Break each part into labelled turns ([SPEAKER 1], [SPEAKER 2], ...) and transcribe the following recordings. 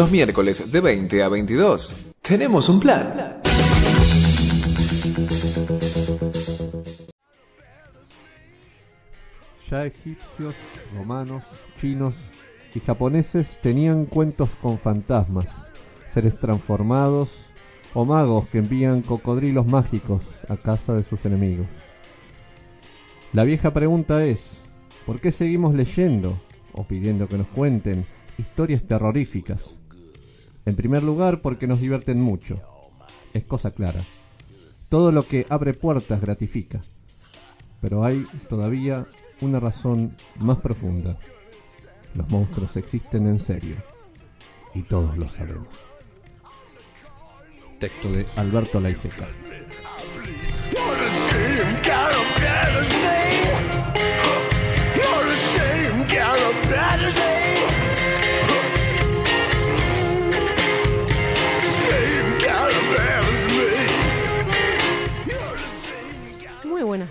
[SPEAKER 1] Los miércoles de 20 a 22. Tenemos un plan.
[SPEAKER 2] Ya egipcios, romanos, chinos y japoneses tenían cuentos con fantasmas, seres transformados o magos que envían cocodrilos mágicos a casa de sus enemigos. La vieja pregunta es, ¿por qué seguimos leyendo o pidiendo que nos cuenten historias terroríficas? En primer lugar, porque nos divierten mucho. Es cosa clara. Todo lo que abre puertas gratifica. Pero hay todavía una razón más profunda. Los monstruos existen en serio. Y todos lo sabemos. Texto de Alberto Laiseca.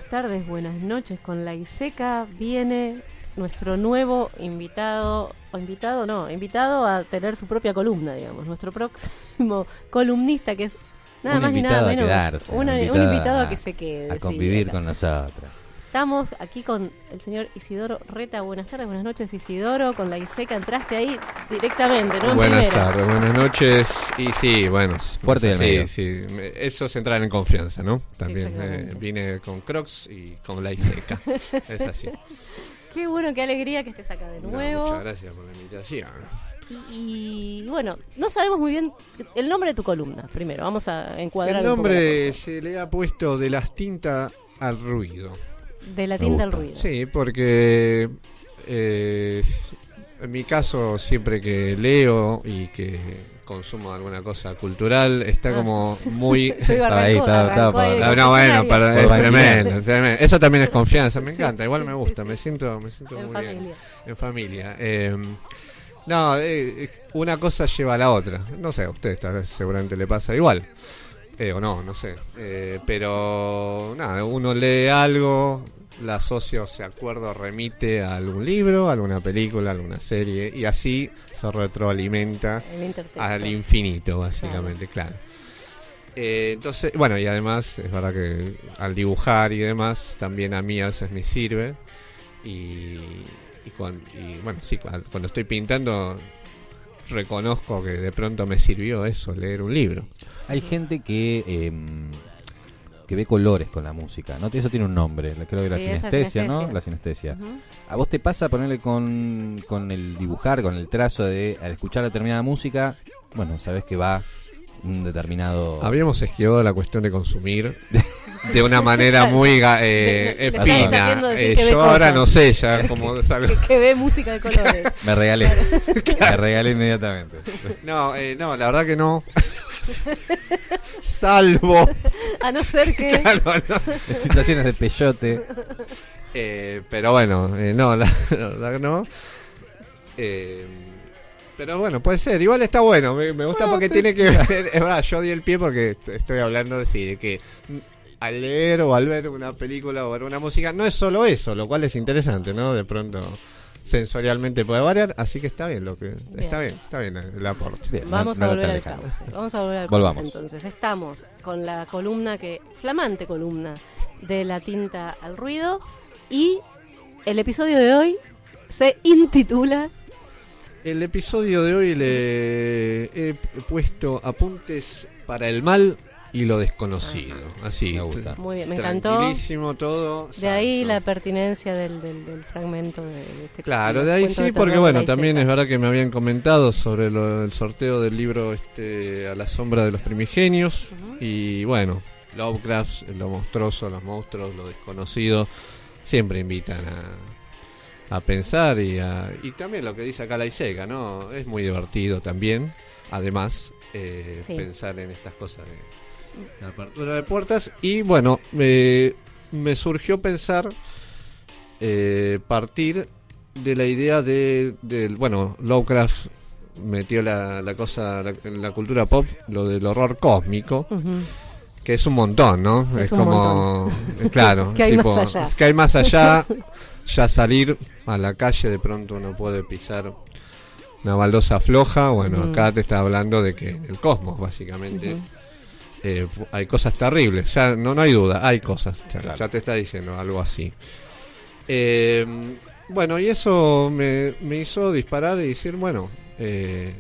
[SPEAKER 3] Tardes, buenas noches. Con la ISECA viene nuestro nuevo invitado, o invitado no, invitado a tener su propia columna, digamos. Nuestro próximo columnista que es nada
[SPEAKER 4] Un
[SPEAKER 3] más ni nada menos.
[SPEAKER 4] quedarse,
[SPEAKER 3] una-
[SPEAKER 4] un invitado
[SPEAKER 3] a,
[SPEAKER 4] a-
[SPEAKER 3] que se quede.
[SPEAKER 4] a convivir con nosotros.
[SPEAKER 3] Estamos aquí con el señor Isidoro Reta. Buenas tardes, buenas noches, Isidoro. Con la ISECA entraste ahí directamente, ¿no? En
[SPEAKER 2] Buenas
[SPEAKER 3] primera.
[SPEAKER 2] tardes, buenas noches. Y sí, bueno,
[SPEAKER 4] Fuerte del
[SPEAKER 2] sí,
[SPEAKER 4] medio.
[SPEAKER 2] sí, me- eso es entrar en confianza, ¿no? También eh, vine con Crocs y con la Iseca. es así.
[SPEAKER 3] Qué bueno, qué alegría que estés acá de
[SPEAKER 2] No,
[SPEAKER 3] nuevo.
[SPEAKER 2] muchas gracias por la invitación.
[SPEAKER 3] Y, y, bueno, no sabemos muy bien el nombre de tu columna. Primero, vamos a encuadrar
[SPEAKER 2] El
[SPEAKER 3] un poco la
[SPEAKER 2] nombre
[SPEAKER 3] cosa.
[SPEAKER 2] se le ha puesto de las tintas al ruido.
[SPEAKER 3] De la tinta al ruido.
[SPEAKER 2] Sí, porque eh, en mi caso, siempre que leo y que consumo alguna cosa cultural, está
[SPEAKER 3] Ah.
[SPEAKER 2] como muy...
[SPEAKER 4] Ahí,
[SPEAKER 3] ahí
[SPEAKER 4] para-
[SPEAKER 2] Ah, no, bueno, para- es tremendo, es tremendo. Eso también es confianza, me
[SPEAKER 3] Sí,
[SPEAKER 2] encanta, igual
[SPEAKER 3] sí,
[SPEAKER 2] me gusta,
[SPEAKER 3] sí.
[SPEAKER 2] me siento, me siento
[SPEAKER 3] en
[SPEAKER 2] muy
[SPEAKER 3] familia.
[SPEAKER 2] bien en familia. Eh, no, eh, una cosa lleva a la otra. No sé, a usted tal vez seguramente le pasa igual. Eh, o no, no sé. Eh, pero nada, uno lee algo, la asocia o se acuerda o remite a algún libro, a alguna película, a alguna serie, y así se retroalimenta al infinito, básicamente, claro. Eh, entonces, bueno, y además es verdad que al dibujar y demás, también a mí a veces me sirve. Y, y, cuan- y, bueno, sí, cuan- cuando estoy pintando, reconozco que de pronto me sirvió eso, leer un libro.
[SPEAKER 4] Hay gente que eh, que ve colores con la música, ¿no? Eso tiene un nombre, creo que la
[SPEAKER 3] Sí, esa
[SPEAKER 4] sinestesia, ¿no? La sinestesia. ¿A vos te pasa ponerle con, con el dibujar, con el trazo de al escuchar determinada música? Bueno, sabes que va un determinado...
[SPEAKER 2] Habíamos esquivado la cuestión de consumir de una manera muy eh,
[SPEAKER 3] Le- le
[SPEAKER 2] eh, fina. Eh, yo ahora no sé ya cómo salgo.
[SPEAKER 3] Que, que ve música de colores.
[SPEAKER 4] Me regalé. Me regalé inmediatamente.
[SPEAKER 2] No, eh, no, la verdad que no. Salvo.
[SPEAKER 3] A no ser que.
[SPEAKER 2] Claro, no.
[SPEAKER 4] En situaciones de peyote.
[SPEAKER 2] Eh, pero bueno, eh, no, la, la verdad no. Eh, pero bueno, puede ser. Igual está bueno. Me, me gusta porque tiene que ver. Es verdad, yo di el pie porque est- estoy hablando de, sí, de que al leer o al ver una película o ver una música no es solo eso, lo cual es interesante, ¿no? De pronto sensorialmente puede variar, así que está bien lo que está bien, está bien el aporte.
[SPEAKER 4] Bien,
[SPEAKER 3] Vamos
[SPEAKER 4] no-
[SPEAKER 3] a
[SPEAKER 4] no
[SPEAKER 3] volver al caos. Vamos a volver al
[SPEAKER 4] Volvamos.
[SPEAKER 3] caos entonces. Estamos con la columna que. Flamante columna de la tinta al ruido. Y el episodio de hoy se intitula.
[SPEAKER 2] El episodio de hoy le he puesto apuntes para el mal y lo desconocido. Así,
[SPEAKER 4] Me gusta.
[SPEAKER 3] Muy bien, me encantó.
[SPEAKER 2] Todo.
[SPEAKER 3] De ahí la pertinencia del, del, del fragmento de, de este
[SPEAKER 2] Claro, de ahí sí,
[SPEAKER 3] de
[SPEAKER 2] porque bueno, también es verdad que me habían comentado sobre lo- el sorteo del libro este A la sombra de los primigenios. Y bueno, Lovecraft, lo monstruoso, los monstruos, lo desconocido, siempre invitan a, a pensar y, a, y también lo que dice acá la Iseca, ¿no? Es muy divertido también, además, eh,
[SPEAKER 3] Sí.
[SPEAKER 2] pensar en estas cosas de, de apertura de puertas. Y bueno, eh, me surgió pensar eh, partir de la idea de, del bueno, Lovecraft metió la, la cosa la- en la cultura pop, lo del horror cósmico, que es un montón, ¿no? Es, como, eh, claro,
[SPEAKER 3] ¿Qué hay
[SPEAKER 2] tipo,
[SPEAKER 3] más allá?
[SPEAKER 2] que hay más allá, ya salir a la calle de pronto uno puede pisar una baldosa floja, bueno, acá te está hablando de que el cosmos, básicamente. Eh, hay cosas terribles, ya no, no hay duda, hay cosas, ya,
[SPEAKER 4] Claro.
[SPEAKER 2] ya te está diciendo algo así. Eh, bueno, y eso me, me hizo disparar y decir, bueno, eh,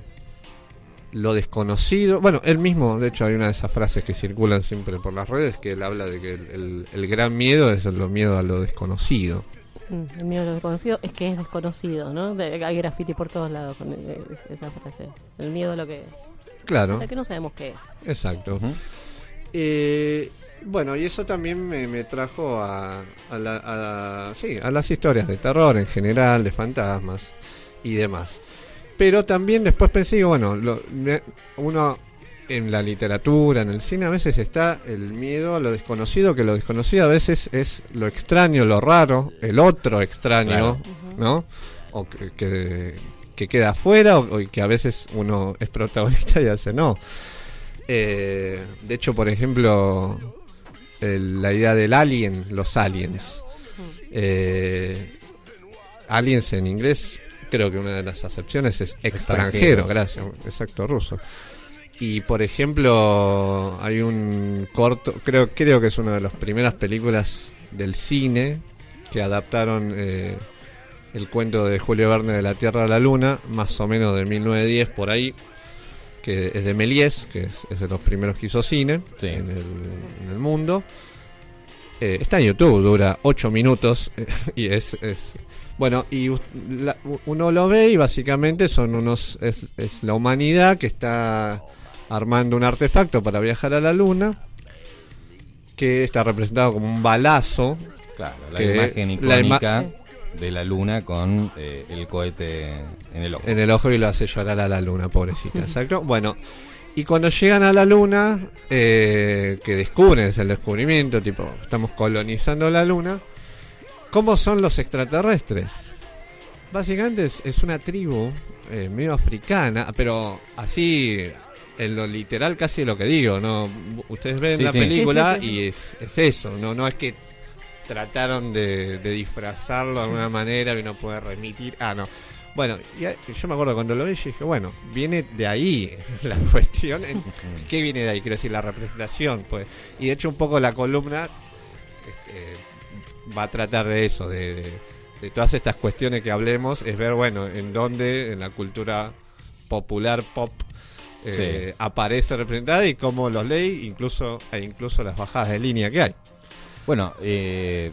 [SPEAKER 2] lo desconocido, bueno, él mismo, de hecho hay una de esas frases que circulan siempre por las redes, que él habla de que el, el- el gran miedo es el miedo a lo desconocido.
[SPEAKER 3] Mm, El miedo a lo desconocido es que es desconocido, ¿no? De- hay graffiti por todos lados con eh, es- esa frase. El miedo a lo que,
[SPEAKER 2] Claro,
[SPEAKER 3] a lo que no sabemos qué es.
[SPEAKER 2] exacto. Eh, bueno, y eso también me, me trajo a, a, la- a- sí, a las historias de terror en general, de fantasmas y demás. Pero también después pensé, bueno, lo- me- uno en la literatura, en el cine, a veces está el miedo a lo desconocido, que lo desconocido a veces es lo extraño, lo raro, el otro extraño,
[SPEAKER 4] Claro.
[SPEAKER 2] ¿no? O que, que, que queda afuera, o, o que a veces uno es protagonista y hace no. Eh, de hecho, por ejemplo, el- la idea del alien, los aliens. Eh, aliens en inglés, creo que una de las acepciones es extranjero,
[SPEAKER 4] Extranjero.
[SPEAKER 2] gracias, exacto, ruso. Y por ejemplo, hay un corto, creo, creo que es una de las primeras películas del cine que adaptaron eh, el cuento de Julio Verne de la Tierra a la Luna, más o menos de 1910 por ahí, que es de Méliès, que es, es de los primeros que hizo cine
[SPEAKER 4] Sí.
[SPEAKER 2] en, el, en el mundo. Eh, está en YouTube, dura 8 minutos y es, es bueno, y la- uno lo ve y básicamente son unos es, es la humanidad que está armando un artefacto para viajar a la luna que está representado como un balazo
[SPEAKER 4] Claro, la
[SPEAKER 2] Que
[SPEAKER 4] imagen
[SPEAKER 2] la ima-
[SPEAKER 4] icónica de la luna con eh, el cohete en el ojo.
[SPEAKER 2] en el ojo y lo hace llorar a la luna, pobrecita. Exacto. Bueno, y cuando llegan a la luna, eh, que descubren, es el descubrimiento, tipo, estamos colonizando la luna, ¿cómo son los extraterrestres? Básicamente es, es una tribu eh, medio africana, pero así, en lo literal casi lo que digo, ¿no? Ustedes ven
[SPEAKER 4] Sí,
[SPEAKER 2] la
[SPEAKER 4] sí.
[SPEAKER 2] película
[SPEAKER 3] Sí, sí, sí.
[SPEAKER 2] y es, es eso, ¿no? No es que trataron de, de disfrazarlo de alguna manera y no poder remitir. Ah, no. Bueno, y yo me acuerdo cuando lo vi, yo dije, bueno, viene de ahí la cuestión. ¿Qué viene de ahí? Quiero decir, la representación. pues Y de hecho, un poco la columna este, va a tratar de eso, de, de- de todas estas cuestiones que hablemos, es ver, bueno, en dónde en la cultura popular pop eh,
[SPEAKER 4] Sí.
[SPEAKER 2] aparece representada y cómo los ley, incluso, e incluso las bajadas de línea que hay.
[SPEAKER 4] Bueno, eh,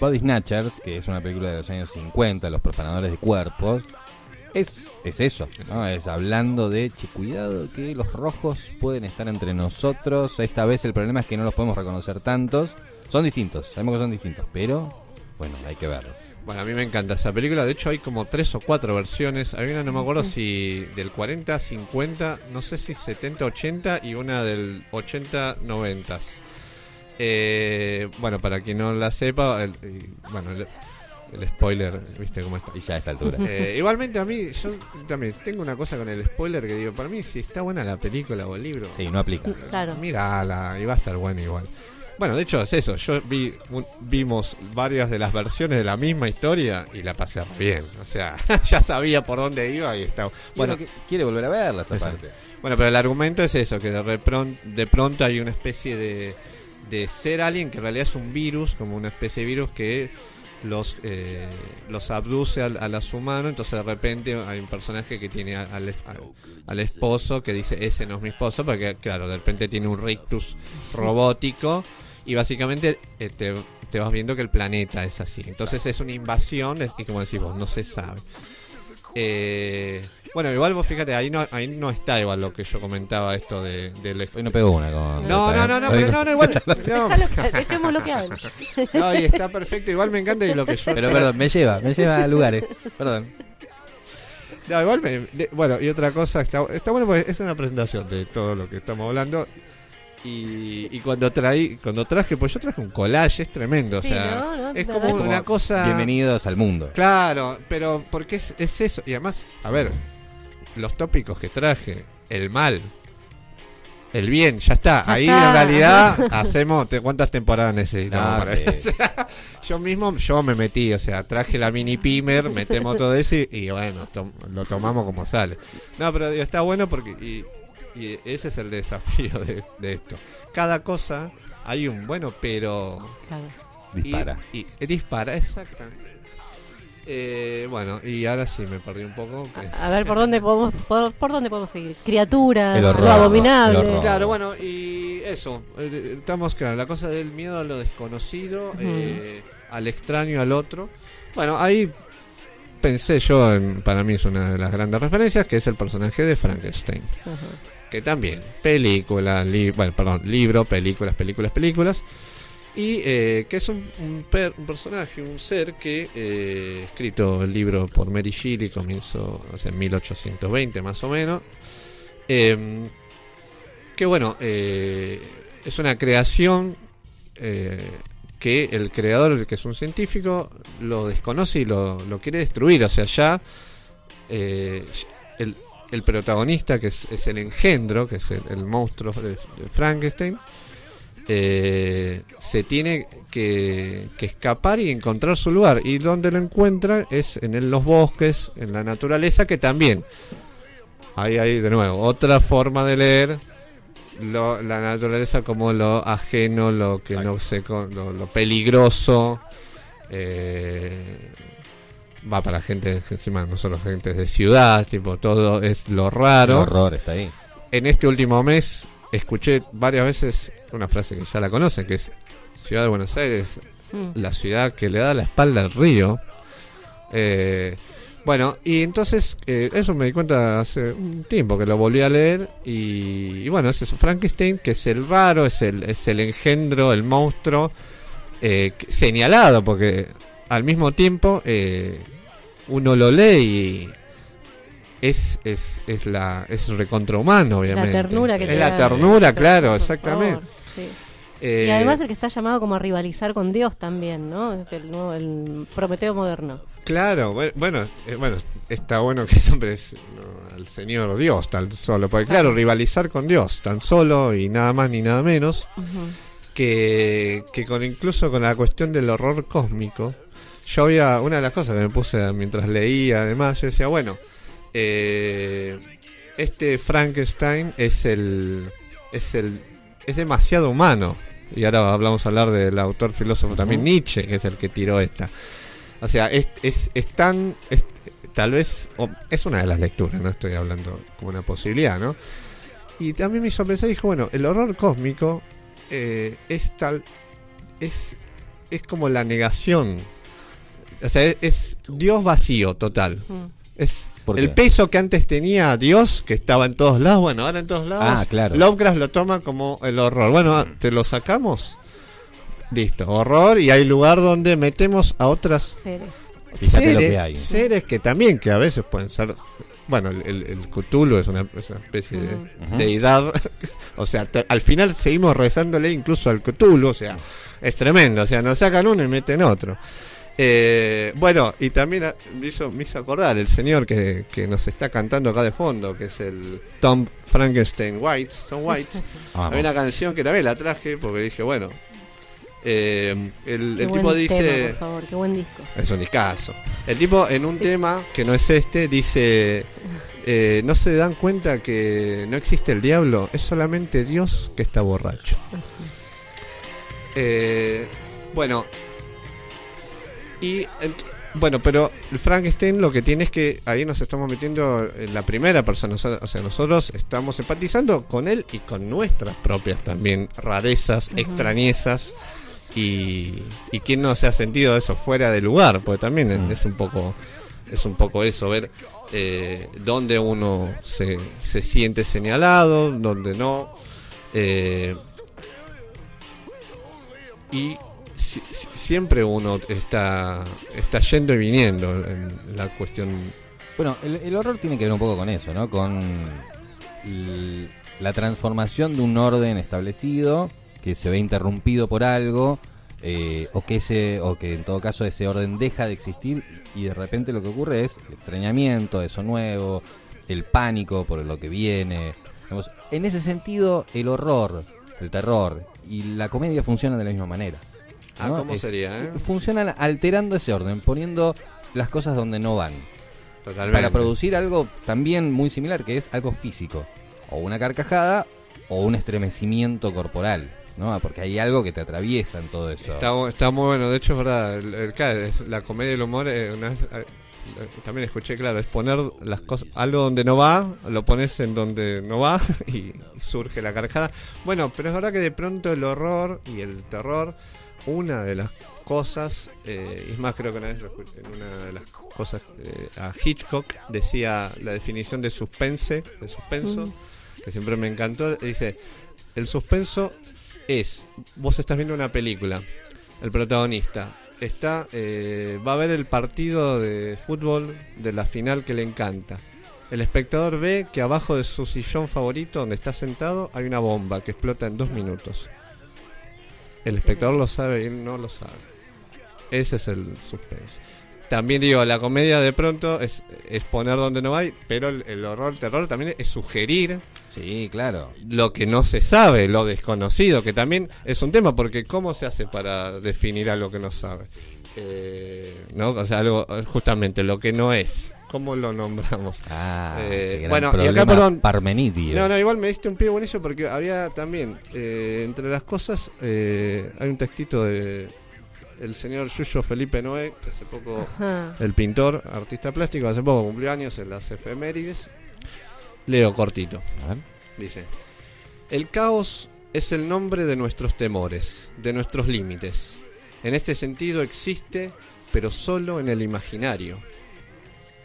[SPEAKER 4] Body Snatchers, que es una película de los años 50, Los profanadores de cuerpos, es, es eso, ¿no? Es hablando de, che, cuidado que los rojos pueden estar entre nosotros. Esta vez el problema es que no los podemos reconocer tantos. Son distintos, sabemos que son distintos, pero bueno, hay que verlo.
[SPEAKER 2] Bueno, a mí me encanta esa película. De hecho, hay como tres o cuatro versiones. Hay una, no me acuerdo si del 40, 50, no sé si 70, 80 y una del 80, 90. Eh, bueno, para quien no la sepa, el, y, bueno, el, el spoiler, ¿viste cómo está?
[SPEAKER 4] Y ya a esta altura.
[SPEAKER 2] Eh, igualmente a mí, yo también tengo una cosa con el spoiler que digo, para mí si está buena la película o el libro,
[SPEAKER 4] Sí, no aplica.
[SPEAKER 3] Claro.
[SPEAKER 2] Mírala, y va a estar bueno igual. Bueno, de hecho es eso, yo vi un- vimos varias de las versiones de la misma historia y la pasé bien. O sea, ya sabía por dónde iba y está.
[SPEAKER 4] Bueno, que quiere volver a verla esa parte.
[SPEAKER 2] bueno, pero el argumento es eso, que de, repron- de pronto hay una especie de, de ser alguien que en realidad es un virus, como una especie de virus que los eh, los abduce al, a los humanos, entonces de repente hay un personaje que tiene al, al- al esposo que dice, ese no es mi esposo, porque claro, de repente tiene un rictus robótico y básicamente eh, te, te vas viendo que el planeta es así. Entonces es una invasión y como decís vos, no se sabe. Eh, bueno, igual vos fíjate, ahí no, ahí no está igual lo que yo comentaba esto de, del...
[SPEAKER 4] Hoy no pegó una con.
[SPEAKER 2] No, no, no, no, pero no, no, igual. No,
[SPEAKER 3] que
[SPEAKER 2] no, y está perfecto, igual me encanta y lo que yo...
[SPEAKER 4] Pero perdón, me lleva, me lleva a lugares. Perdón.
[SPEAKER 2] No, igual me- de- bueno, y otra cosa, está, está bueno porque es una presentación de todo lo que estamos hablando. Y, y cuando traí, cuando traje, pues yo traje un collage, es tremendo,
[SPEAKER 3] Sí,
[SPEAKER 2] o sea,
[SPEAKER 3] no, no,
[SPEAKER 2] es como
[SPEAKER 3] verdad
[SPEAKER 2] una cosa...
[SPEAKER 4] Bienvenidos al mundo.
[SPEAKER 2] Claro, pero porque es, es eso, y además, a ver, los tópicos que traje, el mal, el bien, ya está.
[SPEAKER 3] Ya
[SPEAKER 2] Ahí
[SPEAKER 3] está.
[SPEAKER 2] en realidad hacemos te- cuántas temporadas necesitamos
[SPEAKER 4] No,
[SPEAKER 2] para
[SPEAKER 4] sí.
[SPEAKER 2] eso. O sea, yo mismo yo me metí, o sea, traje la mini pimer, metemos todo eso y, y bueno, tom- lo tomamos como sale. No, pero digo, está bueno porque y, y ese es el desafío de, de esto. Cada cosa hay un bueno, pero
[SPEAKER 3] Claro.
[SPEAKER 4] Dispara.
[SPEAKER 2] y, y dispara, exactamente. Eh, bueno, y ahora sí me perdí un poco.
[SPEAKER 3] A ver, ¿por dónde podemos, por, por dónde podemos seguir? Criaturas,
[SPEAKER 4] El horror,
[SPEAKER 3] lo abominable.
[SPEAKER 2] Claro, bueno, y eso, eh, estamos claro, la cosa del miedo a lo desconocido, eh, al extraño, al otro. Bueno, ahí pensé yo, en- para mí es una de las grandes referencias, que es el personaje de Frankenstein.
[SPEAKER 3] Ajá.
[SPEAKER 2] Que también, películas, bueno, perdón, libro, películas, películas, películas. Y eh, que es un, per- un personaje, un ser que, eh, escrito el libro por Mary Shelley, comenzó o sea, en 1820 más o menos. Em, que bueno, eh, es una creación que el creador, que es un científico, lo desconoce y lo, lo quiere destruir. O sea, ya el, el protagonista, que es, es el engendro, que es el, el monstruo de, de Frankenstein, eh, se tiene que, que escapar y encontrar su lugar. Y donde lo encuentra es en el- los bosques, en la naturaleza, que también Ahí hay de nuevo otra forma de leer lo- la naturaleza como lo ajeno, lo que no sé, lo, lo peligroso. eh, va para gente encima nosotros gente de ciudad, tipo todo es lo
[SPEAKER 4] El
[SPEAKER 2] raro.
[SPEAKER 4] horror está ahí.
[SPEAKER 2] En este último mes escuché varias veces una frase que ya la conocen, que es Ciudad de Buenos Aires,
[SPEAKER 3] Mm.
[SPEAKER 2] la ciudad que le da la espalda al río. Eh, bueno, y entonces eh, eso me di cuenta hace un tiempo que lo volví a leer y, y bueno, es eso, Frankenstein, que es el raro, es el, es el engendro, el monstruo eh, señalado, porque al mismo tiempo eh, uno lo lee y es, es, es, la, es recontrahumano, obviamente.
[SPEAKER 3] La ternura que
[SPEAKER 2] es
[SPEAKER 3] te
[SPEAKER 2] la
[SPEAKER 3] da.
[SPEAKER 2] ternura, claro, exactamente.
[SPEAKER 3] favor, sí.
[SPEAKER 2] Eh,
[SPEAKER 3] Y además el que está llamado como a rivalizar con Dios también, ¿no? Es el, nuevo, el Prometeo moderno.
[SPEAKER 2] Claro, bue- bueno, eh, bueno, está bueno que nombres no, al Señor Dios tan solo, porque claro, rivalizar con Dios tan solo y nada más ni nada menos que, que con incluso con la cuestión del horror cósmico, yo había una de las cosas que me puse mientras leía, además, yo decía, bueno, eh, este Frankenstein es el es el es demasiado humano y ahora hablamos a hablar del autor filósofo también. Nietzsche, que es el que tiró esta. O sea, es, es, es tan. es- tal vez. es una de las lecturas, no estoy hablando como una posibilidad, ¿no? Y también me hizo pensar, dijo, bueno, el horror cósmico eh, es tal. Es, es como la negación. O sea, es, es Dios vacío, total.
[SPEAKER 3] Mm.
[SPEAKER 2] Es
[SPEAKER 4] ¿Por
[SPEAKER 2] el peso que antes tenía Dios, que estaba en todos lados, bueno, ahora en todos lados.
[SPEAKER 4] Ah, claro.
[SPEAKER 2] Lovecraft lo toma como el horror. Bueno, ah, te lo sacamos. Listo, horror y hay lugar donde metemos a otras
[SPEAKER 3] Seres.
[SPEAKER 4] Fíjate lo
[SPEAKER 2] seres,
[SPEAKER 4] que hay.
[SPEAKER 2] seres que también, que a veces pueden ser... Bueno, el, el, el Cthulhu es una, es una especie de
[SPEAKER 3] Ujú.
[SPEAKER 2] deidad. o sea, te- al final seguimos rezándole incluso al Cthulhu. O sea, es tremendo. O sea, nos sacan uno y meten otro. Eh, bueno, y también me hizo, me hizo acordar el señor que, que nos está cantando acá de fondo, que es el Tom Frankenstein White. Tom White. Hay una canción que también la traje porque dije, bueno, eh, el,
[SPEAKER 3] Qué
[SPEAKER 2] el
[SPEAKER 3] buen
[SPEAKER 2] tipo dice...
[SPEAKER 3] tema, por favor, qué buen disco.
[SPEAKER 2] Es un discazo. El tipo en un tema que no es este dice, eh, no se dan cuenta que no existe el diablo, es solamente Dios que está borracho. Eh, bueno, y bueno, pero el Frankenstein lo que tiene es que ahí nos estamos metiendo en la primera persona, o sea, nosotros estamos empatizando con él y con nuestras propias también rarezas, extrañezas y, y quién no se ha sentido eso fuera de lugar, porque también es un poco es un poco eso, ver eh, dónde uno se, se siente señalado, dónde no. eh, y si- si- siempre uno está, está yendo y viniendo en la cuestión.
[SPEAKER 4] Bueno, el, el horror tiene que ver un poco con eso, ¿no? Con la transformación de un orden establecido que se ve interrumpido por algo eh, o que ese o que en todo caso ese orden deja de existir y de repente lo que ocurre es el extrañamiento, eso nuevo, el pánico por lo que viene. En ese sentido, el horror, el terror y la comedia funcionan de la misma manera.
[SPEAKER 2] Ah,
[SPEAKER 4] ¿no?
[SPEAKER 2] ¿cómo
[SPEAKER 4] Es-
[SPEAKER 2] sería, eh?
[SPEAKER 4] Funcionan alterando ese orden, poniendo las cosas donde no van.
[SPEAKER 2] Totalmente.
[SPEAKER 4] Para producir algo también muy similar, que es algo físico. O una carcajada o un estremecimiento corporal. ¿no? Porque hay algo que te atraviesa en todo eso.
[SPEAKER 2] Está, está muy bueno, de hecho es verdad, el- el- la comedia y el humor, eh, una eh, eh, también escuché, claro, es poner las cosas, algo donde no va, lo pones en donde no va y surge la carcajada. Bueno, pero es verdad que de pronto el horror y el terror, una de las cosas, eh, es más, creo que una vez en una de las cosas, eh, a Hitchcock decía la definición de suspense, de suspenso,
[SPEAKER 3] Mm.
[SPEAKER 2] que siempre me encantó, dice, el suspenso es, vos estás viendo una película, el protagonista está, eh, va a ver el partido de fútbol de la final que le encanta. El espectador ve que abajo de su sillón favorito, donde está sentado, hay una bomba que explota en dos minutos. El espectador lo sabe y él no lo sabe. Ese es el suspense. También digo, la comedia de pronto es, es poner donde no hay, pero el, el horror, el terror también es sugerir
[SPEAKER 4] Sí, claro.
[SPEAKER 2] lo que no se sabe, lo desconocido, que también es un tema, porque ¿cómo se hace para definir algo que no sabe? Eh, ¿no? O sea, algo, justamente lo que no es. ¿Cómo lo nombramos?
[SPEAKER 4] Ah,
[SPEAKER 2] Eh, bueno, y acá, perdón.
[SPEAKER 4] Parmenidio.
[SPEAKER 2] No, no, igual me diste un pie buenísimo porque había también, eh, entre las cosas, eh, hay un textito de el señor Yuyo Felipe Noé, que hace poco
[SPEAKER 3] Ajá.
[SPEAKER 2] el pintor, artista plástico, hace poco cumplió años en las efemérides. Leo cortito.
[SPEAKER 4] A ver.
[SPEAKER 2] Dice, el caos es el nombre de nuestros temores, de nuestros límites. En este sentido existe, pero solo en el imaginario.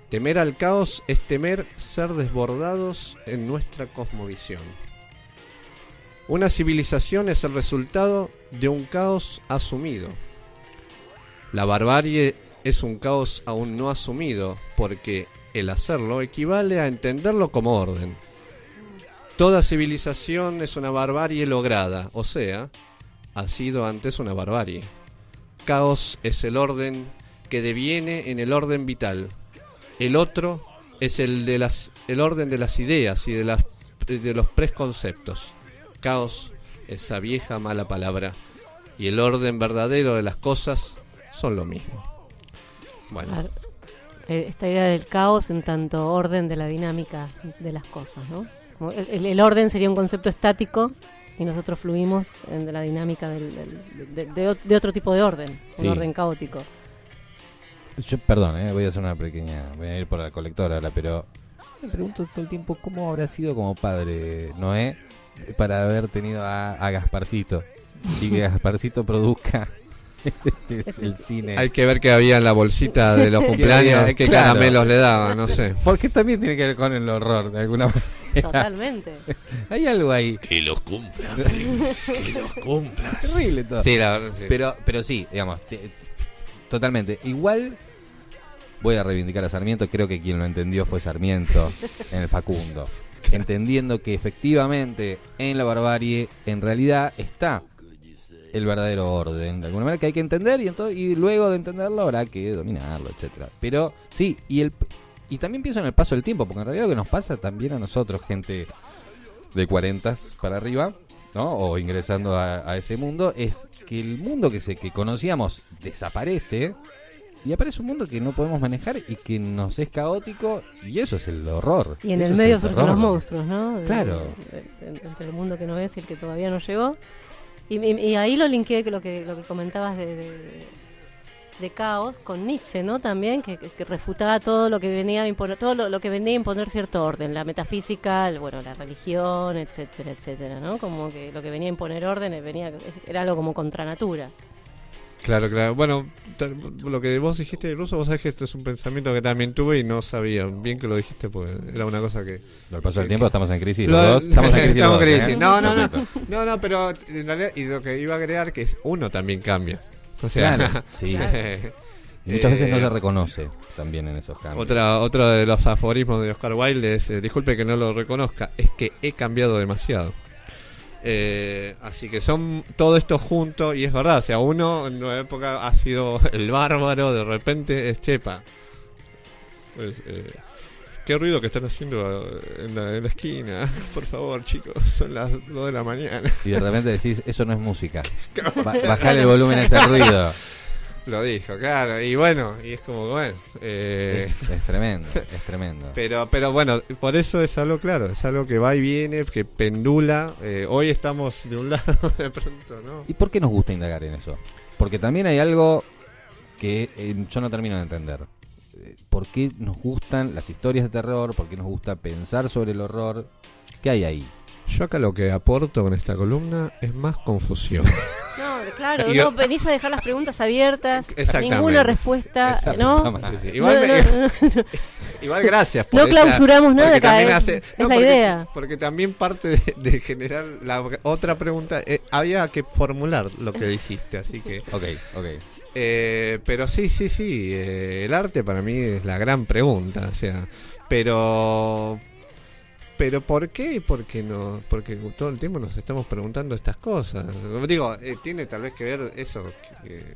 [SPEAKER 2] Temer al caos es temer ser desbordados en nuestra cosmovisión. Una civilización es el resultado de un caos asumido. La barbarie es un caos aún no asumido, porque el hacerlo equivale a entenderlo como orden. Toda civilización es una barbarie lograda, o sea, ha sido antes una barbarie. Caos es el orden que deviene en el orden vital. El otro es el de las el orden de las ideas y de las de los preconceptos. Caos, esa vieja mala palabra, y el orden verdadero de las cosas son lo mismo. Bueno.
[SPEAKER 3] Eh, Esta idea del caos en tanto orden de la dinámica de las cosas, ¿no? El orden sería un concepto estático y nosotros fluimos en de la dinámica del, del- de, de ot- de otro tipo de orden,
[SPEAKER 4] Sí.
[SPEAKER 3] un orden caótico.
[SPEAKER 4] Yo, perdón, eh, voy a hacer una pequeña. Voy a ir por la colectora ahora, pero. Me pregunto todo el tiempo cómo habrá sido como padre Noé para haber tenido a, a Gasparcito y que Gasparcito produzca el cine.
[SPEAKER 2] hay que ver qué había en la bolsita de los cumpleaños, qué
[SPEAKER 4] claro.
[SPEAKER 2] caramelos le daba, no sé.
[SPEAKER 4] Porque también tiene que ver con el horror, de alguna manera.
[SPEAKER 3] Totalmente.
[SPEAKER 4] Hay algo ahí.
[SPEAKER 2] Que los cumpla, feliz, que los cumplas.
[SPEAKER 4] Terrible todo.
[SPEAKER 2] Sí, la verdad, sí.
[SPEAKER 4] Pero, pero sí, digamos, te- totalmente. Igual voy a reivindicar a Sarmiento, creo que quien lo entendió fue Sarmiento en el Facundo. Entendiendo que efectivamente en la barbarie en realidad está el verdadero orden, de alguna manera que hay que entender y, entonces, y luego de entenderlo habrá que dominarlo, etcétera. Pero sí, y el y también pienso en el paso del tiempo, porque en realidad lo que nos pasa también a nosotros, gente de 40 para arriba, ¿no? O ingresando a, a ese mundo, es que el mundo que se que conocíamos desaparece y aparece un mundo que no podemos manejar y que nos es caótico y eso es el horror.
[SPEAKER 3] Y en el medio surgen los monstruos, ¿no?
[SPEAKER 4] Claro.
[SPEAKER 3] de- de- entre el mundo que no es y el que todavía no llegó. Y, y- ahí lo linkeé lo que, lo que comentabas de, de, caos con Nietzsche, ¿no? También, que, refutaba todo lo que venía a imponer, todo lo, que venía a imponer cierto orden, la metafísica, bueno, la religión, etcétera, etcétera, ¿no? Como que lo que venía a imponer orden venía, era algo como contra natura.
[SPEAKER 2] Claro, claro. Bueno, lo que vos dijiste de ruso, vos sabés que esto es un pensamiento que también tuve y no sabía. Bien que lo dijiste, porque era una cosa que...
[SPEAKER 4] Al paso del tiempo estamos en crisis
[SPEAKER 2] Lo-
[SPEAKER 4] los dos. Estamos en crisis.
[SPEAKER 2] estamos en crisis.
[SPEAKER 4] ¿eh?
[SPEAKER 2] No, no, no. No, no, pero en realidad, y lo que iba a agregar que es uno también cambia. O sea,
[SPEAKER 4] sí. Y muchas veces no
[SPEAKER 2] Eh,
[SPEAKER 4] se reconoce también en esos cambios.
[SPEAKER 2] Otra, otro de los aforismos de Oscar Wilde es, eh, disculpe que no lo reconozca, es que he cambiado demasiado. Eh, así que son todo esto junto y es verdad, o sea, uno en una época ha sido el bárbaro, de repente es Chepa. Pues, eh, qué ruido que están haciendo eh, en la, en la esquina. Por favor, chicos, son las 2 de la mañana.
[SPEAKER 4] Y de repente decís, eso no es música. Ba- bajale el volumen a ese ruido.
[SPEAKER 2] Lo dijo, claro. Y bueno, y es como, bueno. eh,
[SPEAKER 4] Es, es tremendo, es tremendo.
[SPEAKER 2] Pero, pero bueno, por eso es algo claro, es algo que va y viene, que pendula. Eh, hoy estamos de un lado, de pronto, ¿no?
[SPEAKER 4] ¿Y por qué nos gusta indagar en eso? Porque también hay algo que eh, yo no termino de entender. Eh, ¿Por qué nos gustan las historias de terror? ¿Por qué nos gusta pensar sobre el horror? ¿Qué hay ahí?
[SPEAKER 2] Yo acá lo que aporto con esta columna es más confusión.
[SPEAKER 3] Claro,
[SPEAKER 2] Y yo-
[SPEAKER 3] no venís a dejar las preguntas abiertas, ninguna respuesta. ¿no?
[SPEAKER 2] Sí, sí. Igual,
[SPEAKER 3] No,
[SPEAKER 2] igual gracias por
[SPEAKER 3] No
[SPEAKER 2] esa-
[SPEAKER 3] clausuramos nada acá,
[SPEAKER 2] también
[SPEAKER 3] es-
[SPEAKER 2] hace-
[SPEAKER 3] es
[SPEAKER 2] no,
[SPEAKER 3] la
[SPEAKER 2] porque-
[SPEAKER 3] idea.
[SPEAKER 2] Porque también parte de, de generar la otra pregunta, eh, había que formular lo que dijiste, así que...
[SPEAKER 4] Ok, ok.
[SPEAKER 2] Eh, pero sí, sí, sí. eh, el arte para mí es la gran pregunta. O sea, pero. Pero ¿por qué? Porque no, porque todo el tiempo nos estamos preguntando estas cosas. Digo, eh, tiene tal vez que ver eso. que-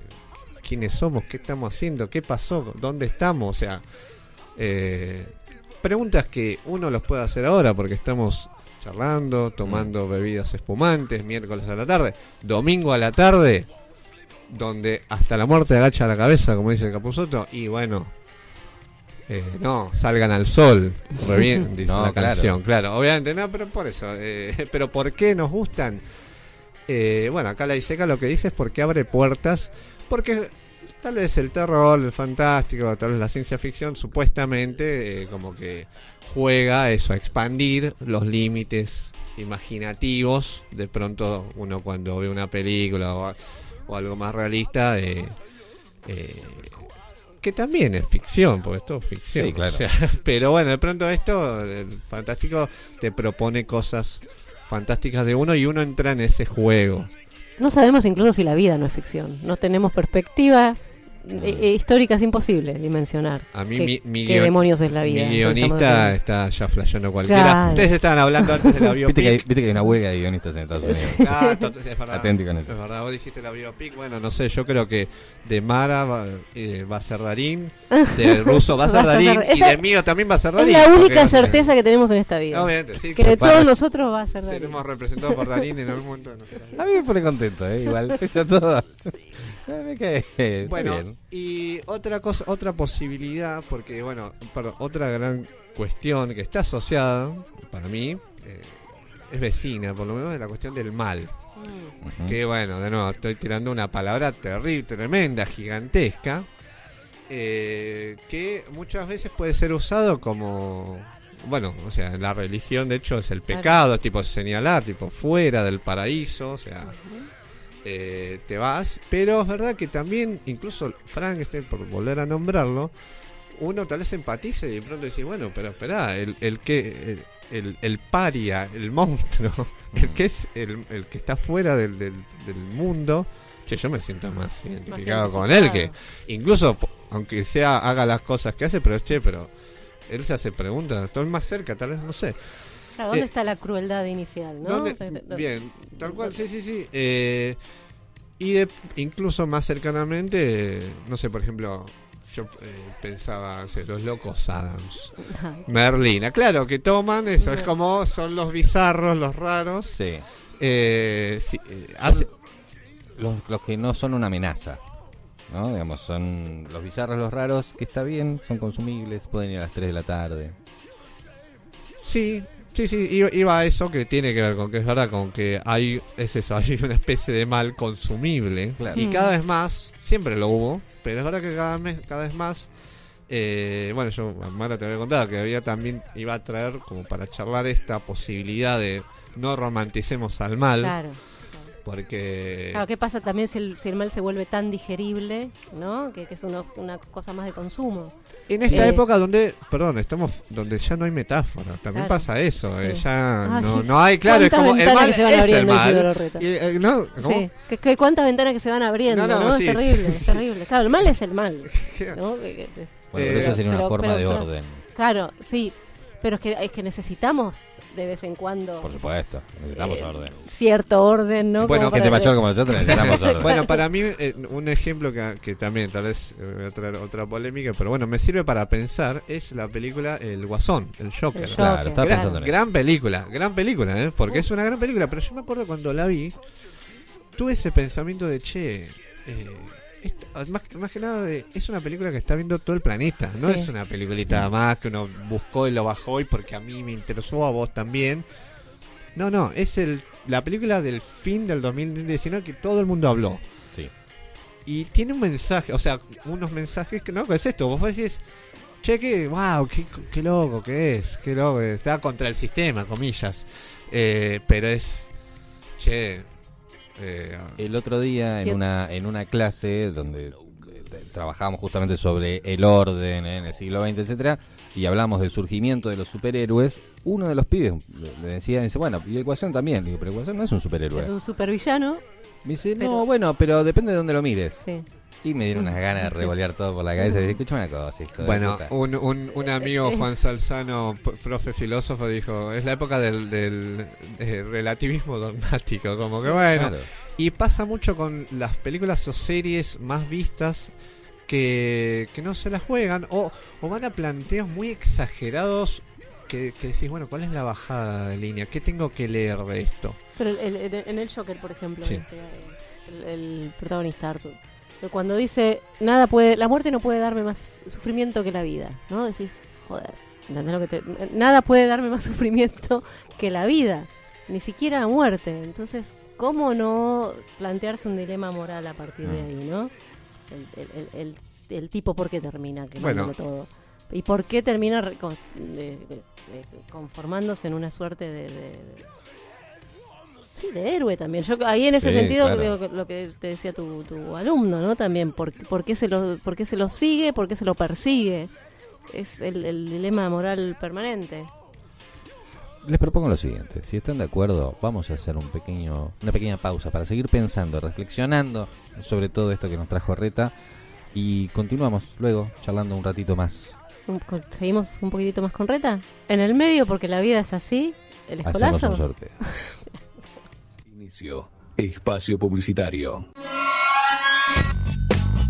[SPEAKER 2] ¿Quiénes somos? ¿Qué estamos haciendo? ¿Qué pasó? ¿Dónde estamos? O sea, eh, preguntas que uno los puede hacer ahora porque estamos charlando, tomando bebidas espumantes, miércoles a la tarde, domingo a la tarde, donde hasta la muerte agacha la cabeza, como dice el Capuzoto, y bueno, eh, no, salgan al sol, re bien, dice
[SPEAKER 4] No,
[SPEAKER 2] la
[SPEAKER 4] claro.
[SPEAKER 2] canción, claro, obviamente, no, pero por eso, eh, pero ¿por qué nos gustan? Eh, bueno, acá la Iseca lo que dice es porque abre puertas, porque tal vez el terror, el fantástico, tal vez la ciencia ficción, supuestamente, eh, como que juega eso, a expandir los límites imaginativos. De pronto, uno cuando ve una película o, o algo más realista, eh, eh, que también es ficción, porque esto es ficción.
[SPEAKER 4] Sí, claro.
[SPEAKER 2] o sea, pero bueno, de pronto esto, el fantástico, te propone cosas fantásticas de uno y uno entra en ese juego.
[SPEAKER 3] No sabemos incluso si la vida no es ficción. No tenemos perspectiva eh, eh, histórica, es imposible dimensionar.
[SPEAKER 2] A mí
[SPEAKER 3] ¿Qué,
[SPEAKER 2] mi, mi
[SPEAKER 3] qué
[SPEAKER 2] guion-
[SPEAKER 3] demonios es la vida?
[SPEAKER 2] Mi guionista está ya flasheando cualquiera.
[SPEAKER 3] Claro.
[SPEAKER 2] Ustedes estaban hablando antes de la
[SPEAKER 4] Viste que, viste que hay una huelga de guionistas en Estados Unidos.
[SPEAKER 2] Ah, es verdad.
[SPEAKER 4] Atenti con eso.
[SPEAKER 2] Es verdad, vos dijiste la biopic. Bueno, no sé, yo creo que de Mara va, eh, va a ser Darín, de Russo va a ser Darín y de mío también va a ser
[SPEAKER 3] Es
[SPEAKER 2] Darín.
[SPEAKER 3] la
[SPEAKER 2] porque
[SPEAKER 3] única certeza que tenemos en esta vida.
[SPEAKER 2] Obviamente, sí.
[SPEAKER 3] Que de todos nosotros va a ser Darín.
[SPEAKER 2] seremos representados por Darín en algún momento. de nuestra vida.
[SPEAKER 4] A mí me pone contento, ¿eh? igual, pese a todo. Eh,
[SPEAKER 2] Bueno,
[SPEAKER 4] bien.
[SPEAKER 2] y otra cosa, otra posibilidad, porque bueno, perdón, otra gran cuestión que está asociada, para mí, eh, es vecina, por lo menos de la cuestión del mal.
[SPEAKER 3] Mm.
[SPEAKER 2] Que bueno, de nuevo, estoy tirando una palabra terrible, tremenda, gigantesca, eh, que muchas veces puede ser usado como, bueno, o sea, en la religión de hecho es el
[SPEAKER 3] Claro.
[SPEAKER 2] pecado, tipo señalar, tipo fuera del paraíso, o sea, eh, te vas, pero es verdad que también, incluso Frankenstein, por volver a nombrarlo, uno tal vez empatice y de pronto dice, bueno, pero espera, el, el que... El, el, el paria, el monstruo, el que es el, el que está fuera del, del, del mundo, che, yo me siento más identificado con él que incluso aunque sea haga las cosas que hace, pero che, pero él se hace preguntas, estoy más cerca, tal vez, no sé.
[SPEAKER 3] Claro, ¿dónde
[SPEAKER 2] Eh,
[SPEAKER 3] está la crueldad inicial? ¿no?
[SPEAKER 2] ¿Dónde-
[SPEAKER 3] Te- te-
[SPEAKER 2] Bien, tal cual, sí, sí, sí. Eh, y de, incluso más cercanamente, no sé, por ejemplo, yo eh, pensaba, no sé, los locos Adams, Merlina, claro, que toman eso, es como son los bizarros, los raros.
[SPEAKER 4] Sí.
[SPEAKER 2] Eh, sí, eh,
[SPEAKER 4] Son
[SPEAKER 2] hace-
[SPEAKER 4] los, los que no son una amenaza. ¿no? Digamos, son los bizarros, los raros, que está bien, son consumibles, pueden ir a las 3 de la tarde.
[SPEAKER 2] Sí, sí, sí, iba, iba a eso que tiene que ver con que es verdad, con que hay, es eso, hay una especie de mal consumible.
[SPEAKER 4] Claro.
[SPEAKER 2] Y
[SPEAKER 3] Mm.
[SPEAKER 2] cada vez más, siempre lo hubo, pero es verdad que cada vez, cada vez más, eh, bueno, yo, Mara te había contado que había también, iba a traer como para charlar esta posibilidad de no romanticemos al mal,
[SPEAKER 3] Claro.
[SPEAKER 2] porque...
[SPEAKER 3] Claro, ¿qué pasa también si el, si el mal se vuelve tan digerible, ¿no? Que, que es uno- una cosa más de consumo.
[SPEAKER 2] En esta
[SPEAKER 3] Sí.
[SPEAKER 2] época donde, perdón, estamos donde ya no hay metáfora, también
[SPEAKER 3] Claro.
[SPEAKER 2] pasa eso, eh,
[SPEAKER 3] Sí.
[SPEAKER 2] ya
[SPEAKER 3] Ay,
[SPEAKER 2] no, no hay, claro, es
[SPEAKER 3] ¿Cuántas
[SPEAKER 2] como el mal
[SPEAKER 3] que se van
[SPEAKER 2] es el mal. Y, eh, no, ¿cómo?
[SPEAKER 3] Sí, que, que cuántas ventanas que se van abriendo,
[SPEAKER 2] No,
[SPEAKER 3] ¿no?
[SPEAKER 2] no, sí,
[SPEAKER 3] es terrible,
[SPEAKER 2] sí,
[SPEAKER 3] es terrible. Claro, el mal es el mal,
[SPEAKER 4] Bueno,
[SPEAKER 2] Eh,
[SPEAKER 4] pero eso sería una
[SPEAKER 3] pero-
[SPEAKER 4] forma
[SPEAKER 3] pero
[SPEAKER 4] de orden.
[SPEAKER 3] Claro, sí, pero es que, es que necesitamos de vez en cuando
[SPEAKER 4] Por supuesto, necesitamos
[SPEAKER 3] Eh,
[SPEAKER 4] gente
[SPEAKER 3] cierto orden, ¿no?
[SPEAKER 2] Bueno,
[SPEAKER 3] Como
[SPEAKER 4] Gente
[SPEAKER 3] para-
[SPEAKER 4] mayor como nosotros necesitamos orden.
[SPEAKER 2] Bueno, para mí, eh, un ejemplo que, que también tal vez eh, voy a traer otra polémica, pero bueno, me sirve para pensar, es la película El Guasón, el Joker.
[SPEAKER 3] El
[SPEAKER 4] Claro, estaba
[SPEAKER 2] gran,
[SPEAKER 4] pensando en eso.
[SPEAKER 2] gran película, gran película, ¿eh? porque es una gran película, pero yo me acuerdo cuando la vi, tuve ese pensamiento de, che, eh, esta- más, más que nada de, es una película que está viendo todo el planeta, no
[SPEAKER 3] Sí.
[SPEAKER 2] es una peliculita más que uno buscó y lo bajó y porque a mí me interesó, a vos también. No, no, es el, la película del fin del 2019 que todo el mundo habló.
[SPEAKER 4] Sí.
[SPEAKER 2] Y tiene un mensaje, o sea, unos mensajes que no, ¿qué es esto? Vos decís, che, que, wow, qué, qué loco que es, qué loco, está contra el sistema, comillas. Eh, pero es, che, eh,
[SPEAKER 4] El otro día en una en una clase donde eh, trabajábamos justamente sobre el orden en el siglo XX, etcétera, y hablamos del surgimiento de los superhéroes, uno de los pibes le- decía, dice, bueno, y el Guasón también, Le digo, pero el Guasón no es un superhéroe.
[SPEAKER 3] Es un supervillano.
[SPEAKER 4] Me dice,
[SPEAKER 3] pero-
[SPEAKER 4] no, bueno, pero depende de dónde lo mires.
[SPEAKER 3] Sí.
[SPEAKER 4] Y me dieron unas ganas de revolear todo por la cabeza y dije, escúchame una cosa, hijo de
[SPEAKER 2] Bueno,
[SPEAKER 4] puta".
[SPEAKER 2] un, un, un amigo, Juan Salzano, profe filósofo, dijo, es la época del, del eh, relativismo dogmático, como que bueno.
[SPEAKER 4] Claro.
[SPEAKER 2] Y pasa mucho con las películas o series más vistas que, que no se las juegan o, o van a planteos muy exagerados que, que decís, bueno, ¿cuál es la bajada de línea? ¿Qué tengo que leer de esto?
[SPEAKER 3] Pero el- el- en el Joker, por ejemplo,
[SPEAKER 2] Sí.
[SPEAKER 3] este, el, el protagonista Arthur, cuando dice nada puede, la muerte no puede darme más sufrimiento que la vida, ¿no? Decís, joder, ¿entendés lo que te, nada puede darme más sufrimiento que la vida, ni siquiera la muerte. Entonces, ¿cómo no plantearse un dilema moral a partir de
[SPEAKER 4] Mm.
[SPEAKER 3] ahí, no? El, el- el- el- el tipo por qué termina quemándolo
[SPEAKER 2] Bueno.
[SPEAKER 3] todo. ¿Y por qué termina de- de- de- conformándose en una suerte de- de Sí, de héroe también. Yo ahí en ese
[SPEAKER 4] Sí,
[SPEAKER 3] sentido
[SPEAKER 4] claro.
[SPEAKER 3] lo que te decía tu, tu alumno, ¿no? También, ¿por, por, qué se lo, ¿por qué se lo sigue? ¿Por qué se lo persigue? Es el, el dilema moral permanente.
[SPEAKER 4] Les propongo lo siguiente, si están de acuerdo, vamos a hacer un pequeño, una pequeña pausa para seguir pensando, reflexionando sobre todo esto que nos trajo Reta y continuamos luego charlando un ratito más.
[SPEAKER 3] ¿Seguimos un poquitito más con reta? En el medio, porque la vida es así, el
[SPEAKER 4] Hacemos
[SPEAKER 3] escolazo.
[SPEAKER 4] un sorteo.
[SPEAKER 5] Espacio publicitario.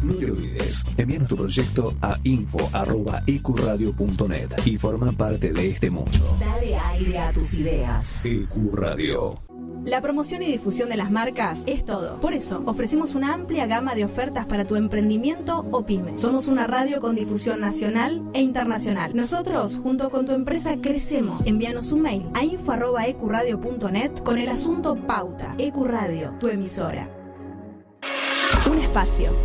[SPEAKER 5] No te olvides, envíanos tu proyecto a info.ecuradio.net y forma parte de este mundo.
[SPEAKER 6] Dale aire a tus ideas.
[SPEAKER 5] Ecuradio.
[SPEAKER 7] La promoción y difusión de las marcas es todo. Por eso, ofrecemos una amplia gama de ofertas para tu emprendimiento o pyme. Somos una radio con difusión nacional e internacional. Nosotros, junto con tu empresa, crecemos. Envíanos un mail a info.ecuradio.net con el asunto Pauta. Ecuradio, tu emisora.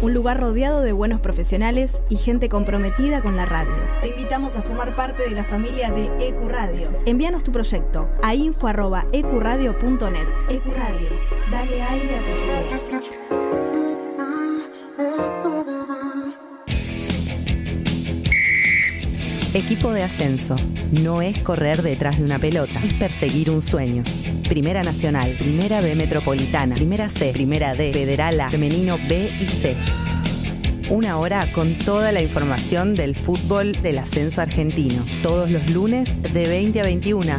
[SPEAKER 7] Un lugar rodeado de buenos profesionales y gente comprometida con la radio. Te invitamos a formar parte de la familia de Ecuradio. Envíanos tu proyecto a info.ecuradio.net. Ecuradio, dale aire a tus ideas.
[SPEAKER 8] Equipo de ascenso. No es correr detrás de una pelota, es perseguir un sueño. Primera Nacional, Primera B Metropolitana, Primera C, Primera D, Federal A, Femenino B y C. Una hora con toda la información del fútbol del ascenso argentino. Todos los lunes de 20 a 21.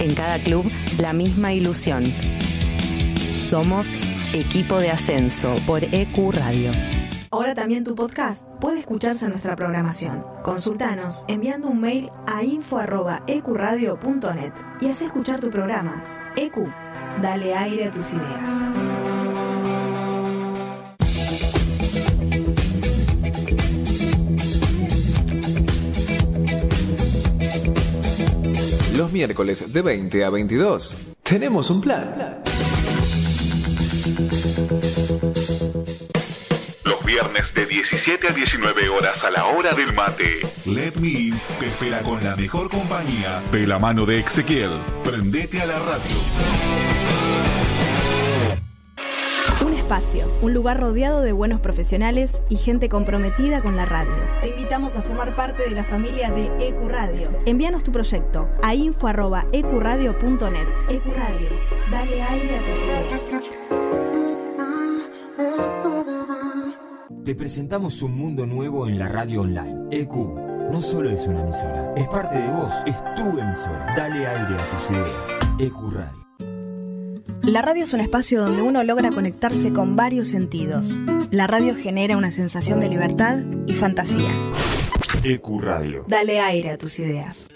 [SPEAKER 8] En cada club, la misma ilusión. Somos Equipo de Ascenso por EQ Radio.
[SPEAKER 7] Ahora también tu podcast puede escucharse en nuestra programación. Consultanos enviando un mail a info.ecuradio.net y haz escuchar tu programa. EQ, dale aire a tus ideas.
[SPEAKER 1] Los miércoles de 20 a 22. Tenemos un plan.
[SPEAKER 9] Viernes de 17 a 19 horas a la hora del mate.
[SPEAKER 5] Let Me In te espera con la mejor compañía de la mano de Ezequiel. Prendete a la radio.
[SPEAKER 7] Un espacio, un lugar rodeado de buenos profesionales y gente comprometida con la radio. Te invitamos a formar parte de la familia de Ecuradio. Envíanos tu proyecto a info.ecuradio.net. Ecuradio, dale aire a tus ideas.
[SPEAKER 10] Te presentamos un mundo nuevo en la radio online. EQ no solo es una emisora, es parte de vos, es tu emisora. Dale aire a tus ideas. Ecu Radio.
[SPEAKER 7] La radio es un espacio donde uno logra conectarse con varios sentidos. La radio genera una sensación de libertad y fantasía.
[SPEAKER 10] Ecu Radio.
[SPEAKER 7] Dale aire a tus ideas.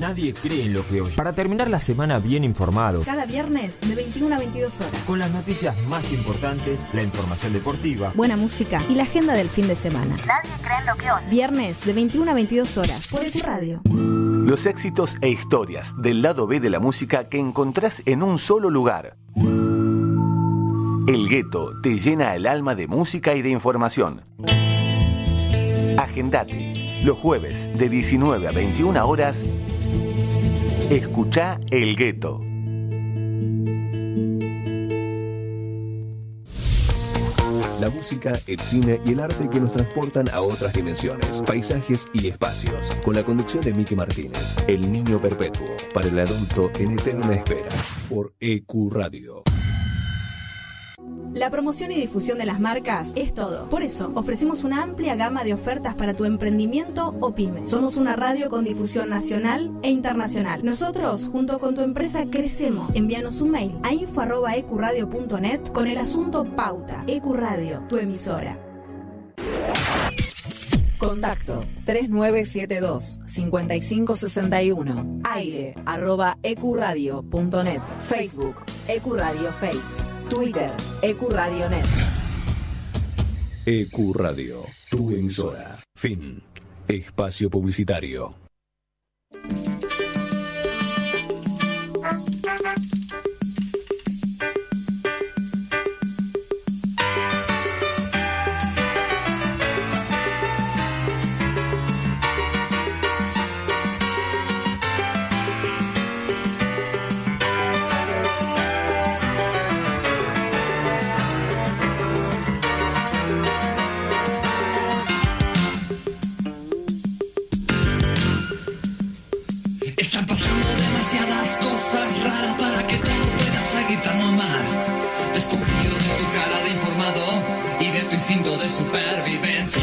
[SPEAKER 10] Nadie cree en lo que oye. Para terminar la semana bien informado,
[SPEAKER 7] Cada viernes de 21 a 22 horas.
[SPEAKER 10] con las noticias más importantes, la información deportiva,
[SPEAKER 7] Buena música y la agenda del fin de semana.
[SPEAKER 6] Nadie cree en lo que oye.
[SPEAKER 7] Viernes de 21 a 22 horas por Ecu Radio.
[SPEAKER 11] Los éxitos e historias del lado B de la música que encontrás en un solo lugar. El gueto te llena el alma de música y de información. Agendate. Los jueves de 19 a 21 horas. Escucha El Gueto.
[SPEAKER 12] La música, el cine y el arte que nos transportan a otras dimensiones, paisajes y espacios. Con la conducción de Miki Martínez, El Niño Perpetuo, para el adulto en eterna espera, por EQ Radio.
[SPEAKER 7] La promoción y difusión de las marcas es todo. Por eso, ofrecemos una amplia gama de ofertas para tu emprendimiento o pyme. Somos una radio con difusión nacional e internacional. Nosotros, junto con tu empresa, crecemos. Envíanos un mail a info.ecuradio.net con el asunto Pauta. Ecuradio, tu emisora.
[SPEAKER 6] Contacto 3972 5561. Aire arroba ecuradio.net. Facebook Ecuradio Face. Twitter Ecuradionet.
[SPEAKER 12] EQ Radio, tu emisora. Fin. Espacio publicitario.
[SPEAKER 13] Demasiadas cosas raras para que todo pueda seguir tan normal. Desconfío de tu cara de informado y de tu instinto de supervivencia.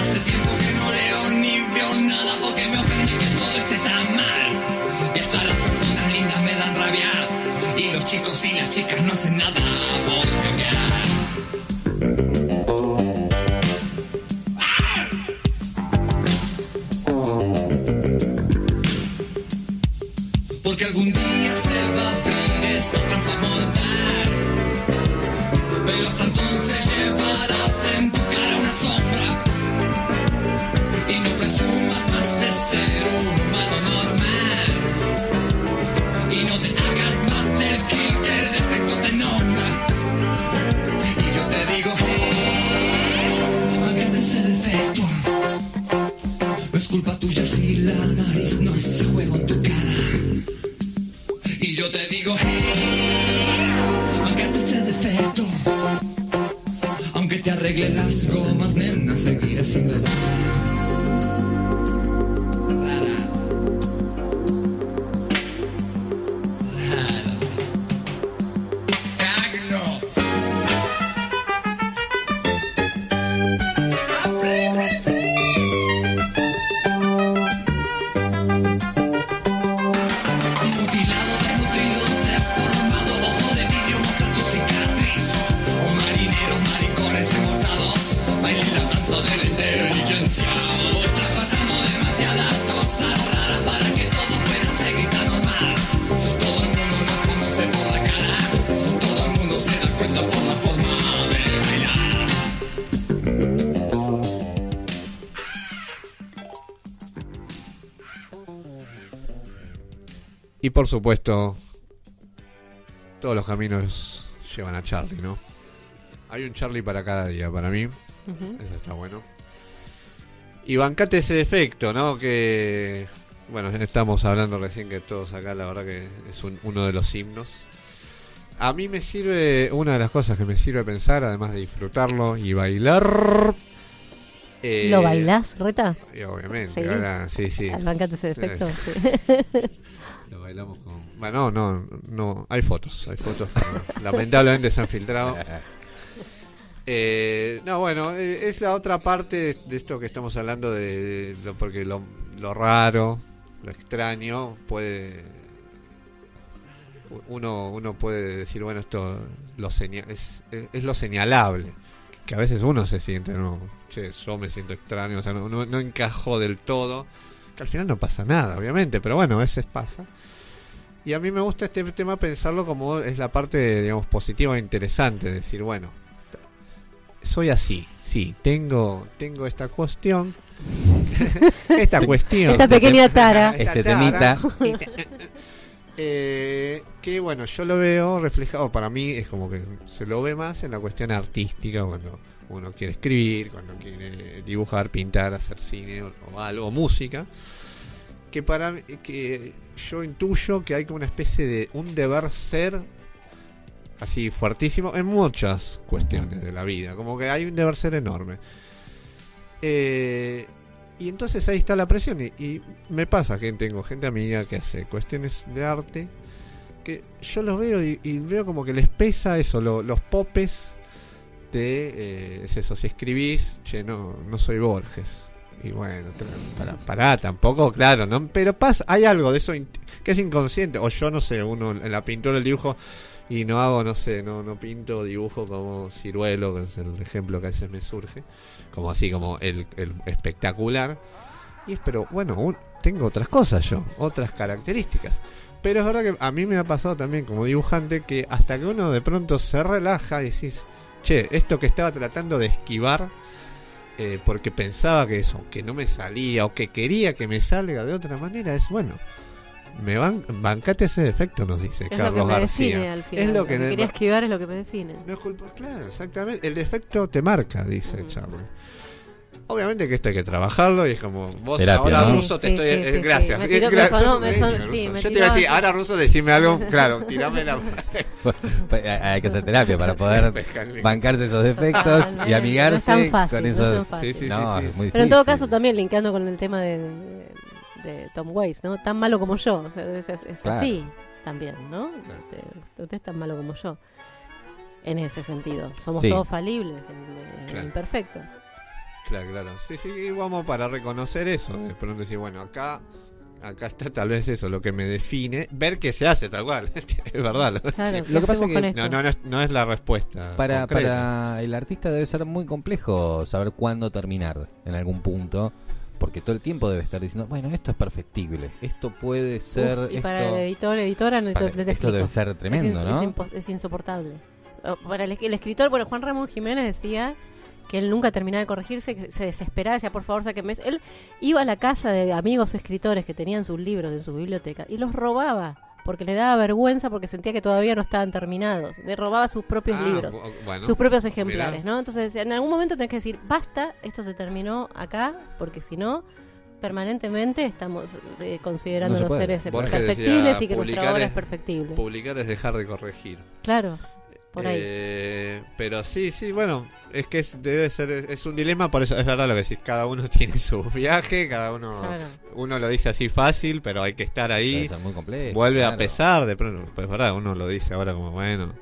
[SPEAKER 13] Hace tiempo que no leo ni veo nada porque me ofende que todo esté tan mal. Y hasta las personas lindas me dan rabia. Y los chicos y las chicas no hacen nada por
[SPEAKER 2] supuesto, todos los caminos llevan a Charlie, ¿no? Hay un Charlie para cada día, para mí. Eso está bueno. Y bancate ese defecto, ¿no? Que, bueno, estamos hablando recién que todos acá, la verdad que es un- uno de los himnos. A mí me sirve, una de las cosas que me sirve pensar, además de disfrutarlo y bailar. eh,
[SPEAKER 3] ¿Lo bailás, Reta?
[SPEAKER 2] y obviamente,
[SPEAKER 3] ¿Sí?
[SPEAKER 2] ahora sí, sí.
[SPEAKER 3] Al bancate ese defecto. Sí.
[SPEAKER 2] Bailamos con. Bueno, no, no, no. Hay fotos, hay fotos. que lamentablemente se han filtrado. Eh, no, bueno, eh, es la otra parte de, de esto que estamos hablando de, de lo, porque lo, lo raro, lo extraño puede uno uno puede decir bueno esto lo seña- es, es, es lo señalable que a veces uno se siente no che yo me siento extraño o sea no, no, no encajo del todo que al final no pasa nada obviamente pero bueno a veces pasa y a mí me gusta este tema pensarlo como es la parte digamos positiva e interesante decir bueno soy así sí tengo tengo esta cuestión esta cuestión
[SPEAKER 3] Esta pequeña tara.
[SPEAKER 4] Este temita.
[SPEAKER 2] Eh, que bueno, yo lo veo reflejado, para mí es como que se lo ve más en la cuestión artística, cuando uno quiere escribir, cuando quiere dibujar, pintar, hacer cine o, o algo, música, que para que yo intuyo que hay como una especie de un deber ser así fuertísimo en muchas cuestiones de la vida, como que hay un deber ser enorme. Eh, y entonces ahí está la presión. Y, y me pasa que tengo gente amiga que hace cuestiones de arte que yo los veo y, veo como que les pesa eso, lo- los popes de. eh, es eso, si escribís, che, no, no soy Borges. Y bueno, para, tampoco, claro, ¿no? Pero pasa, hay algo de eso que es inconsciente. O yo no sé, uno en la pintura, el dibujo. Y no hago, no sé, no, no pinto dibujo como ciruelo, que es el ejemplo que a veces me surge como así como el, el espectacular y es pero bueno un- tengo otras cosas yo otras características pero es verdad que a mí me ha pasado también como dibujante que hasta que uno de pronto se relaja y decís che esto que estaba tratando de esquivar eh, porque pensaba que eso que no me salía o que quería que me salga de otra manera es bueno me van bancate ese defecto nos dice
[SPEAKER 3] Es lo que
[SPEAKER 2] Carlos
[SPEAKER 3] me
[SPEAKER 2] García
[SPEAKER 3] define al final.
[SPEAKER 2] es lo que,
[SPEAKER 3] quería esquivar es lo que me define.
[SPEAKER 2] no es culpa, claro, exactamente. El defecto te marca, dice Charlie. Obviamente que esto hay que trabajarlo y es como vos
[SPEAKER 4] Terapia,
[SPEAKER 2] ahora
[SPEAKER 4] ¿no?
[SPEAKER 2] ruso te
[SPEAKER 3] Sí,
[SPEAKER 2] estoy
[SPEAKER 3] sí,
[SPEAKER 2] eh,
[SPEAKER 3] sí,
[SPEAKER 2] gracias.
[SPEAKER 3] Me tiró-
[SPEAKER 2] gracias,
[SPEAKER 3] sonó- me sonó-
[SPEAKER 2] ruso.
[SPEAKER 3] sí, me
[SPEAKER 2] Yo te iba a decir, ahora ruso decime algo, claro, tirame la
[SPEAKER 4] Hay que hacer terapia para poder bancarse esos defectos y amigarse
[SPEAKER 3] no es tan fácil,
[SPEAKER 4] con
[SPEAKER 3] no es
[SPEAKER 4] esos.
[SPEAKER 3] tan fácil.
[SPEAKER 2] Sí, sí,
[SPEAKER 4] no,
[SPEAKER 2] sí, sí.
[SPEAKER 4] es muy
[SPEAKER 3] Pero en todo caso también linkeando con el tema de, de- Tom Waits, ¿no? Tan malo como yo, o sea, es, es- es
[SPEAKER 4] Claro.
[SPEAKER 3] así también, ¿no? Usted, usted es tan malo como yo. En ese sentido, somos
[SPEAKER 4] Sí.
[SPEAKER 3] todos falibles,
[SPEAKER 2] Claro.
[SPEAKER 3] imperfectos.
[SPEAKER 2] Claro, claro. Sí, sí, y vamos para reconocer eso. De pronto decir, bueno, acá acá está tal vez eso, lo que me define. Ver qué se hace tal cual. es verdad. Lo,
[SPEAKER 3] Claro,
[SPEAKER 2] sí.
[SPEAKER 3] ¿qué Lo que pasa es que-
[SPEAKER 2] no, no, no es, no es la respuesta.
[SPEAKER 4] Para,
[SPEAKER 2] concreta.
[SPEAKER 4] para el artista debe ser muy complejo saber cuándo terminar en algún punto, porque todo el tiempo debe estar diciendo, bueno, esto es perfectible, esto puede ser...
[SPEAKER 3] Uf, y para
[SPEAKER 4] esto-
[SPEAKER 3] el editor, editora, no te-
[SPEAKER 4] Para-
[SPEAKER 3] te- te
[SPEAKER 4] esto debe ser tremendo,
[SPEAKER 3] es,
[SPEAKER 4] ¿no?
[SPEAKER 3] Es, insoportable. Para el, el escritor, bueno, Juan Ramón Jiménez decía que él nunca terminaba de corregirse, que se desesperaba, decía, por favor, sáquenme eso. Él iba a la casa de amigos escritores que tenían sus libros en su biblioteca y los robaba. Porque le daba vergüenza porque sentía que todavía no estaban terminados. Le robaba sus propios
[SPEAKER 2] Ah,
[SPEAKER 3] libros,
[SPEAKER 2] bu- bueno,
[SPEAKER 3] sus propios
[SPEAKER 2] mirá.
[SPEAKER 3] ejemplares, ¿no? Entonces, decía, en algún momento tenés que decir, basta, esto se terminó acá, porque si no, permanentemente estamos eh, considerando
[SPEAKER 2] No se
[SPEAKER 3] los seres perfectibles
[SPEAKER 2] decía,
[SPEAKER 3] y que nuestra obra
[SPEAKER 2] es-
[SPEAKER 3] es perfectible.
[SPEAKER 2] Publicar es dejar de corregir.
[SPEAKER 3] Claro, por ahí.
[SPEAKER 2] Eh, pero sí, sí, bueno, es que es, debe ser, es, un dilema, por eso es verdad lo que decís, cada uno tiene su viaje, cada uno,
[SPEAKER 3] Claro.
[SPEAKER 2] uno lo dice así fácil, pero hay que estar ahí,
[SPEAKER 4] Debe ser muy complejo,
[SPEAKER 2] vuelve a pesar, de pronto, pues es verdad, uno lo dice ahora como, bueno,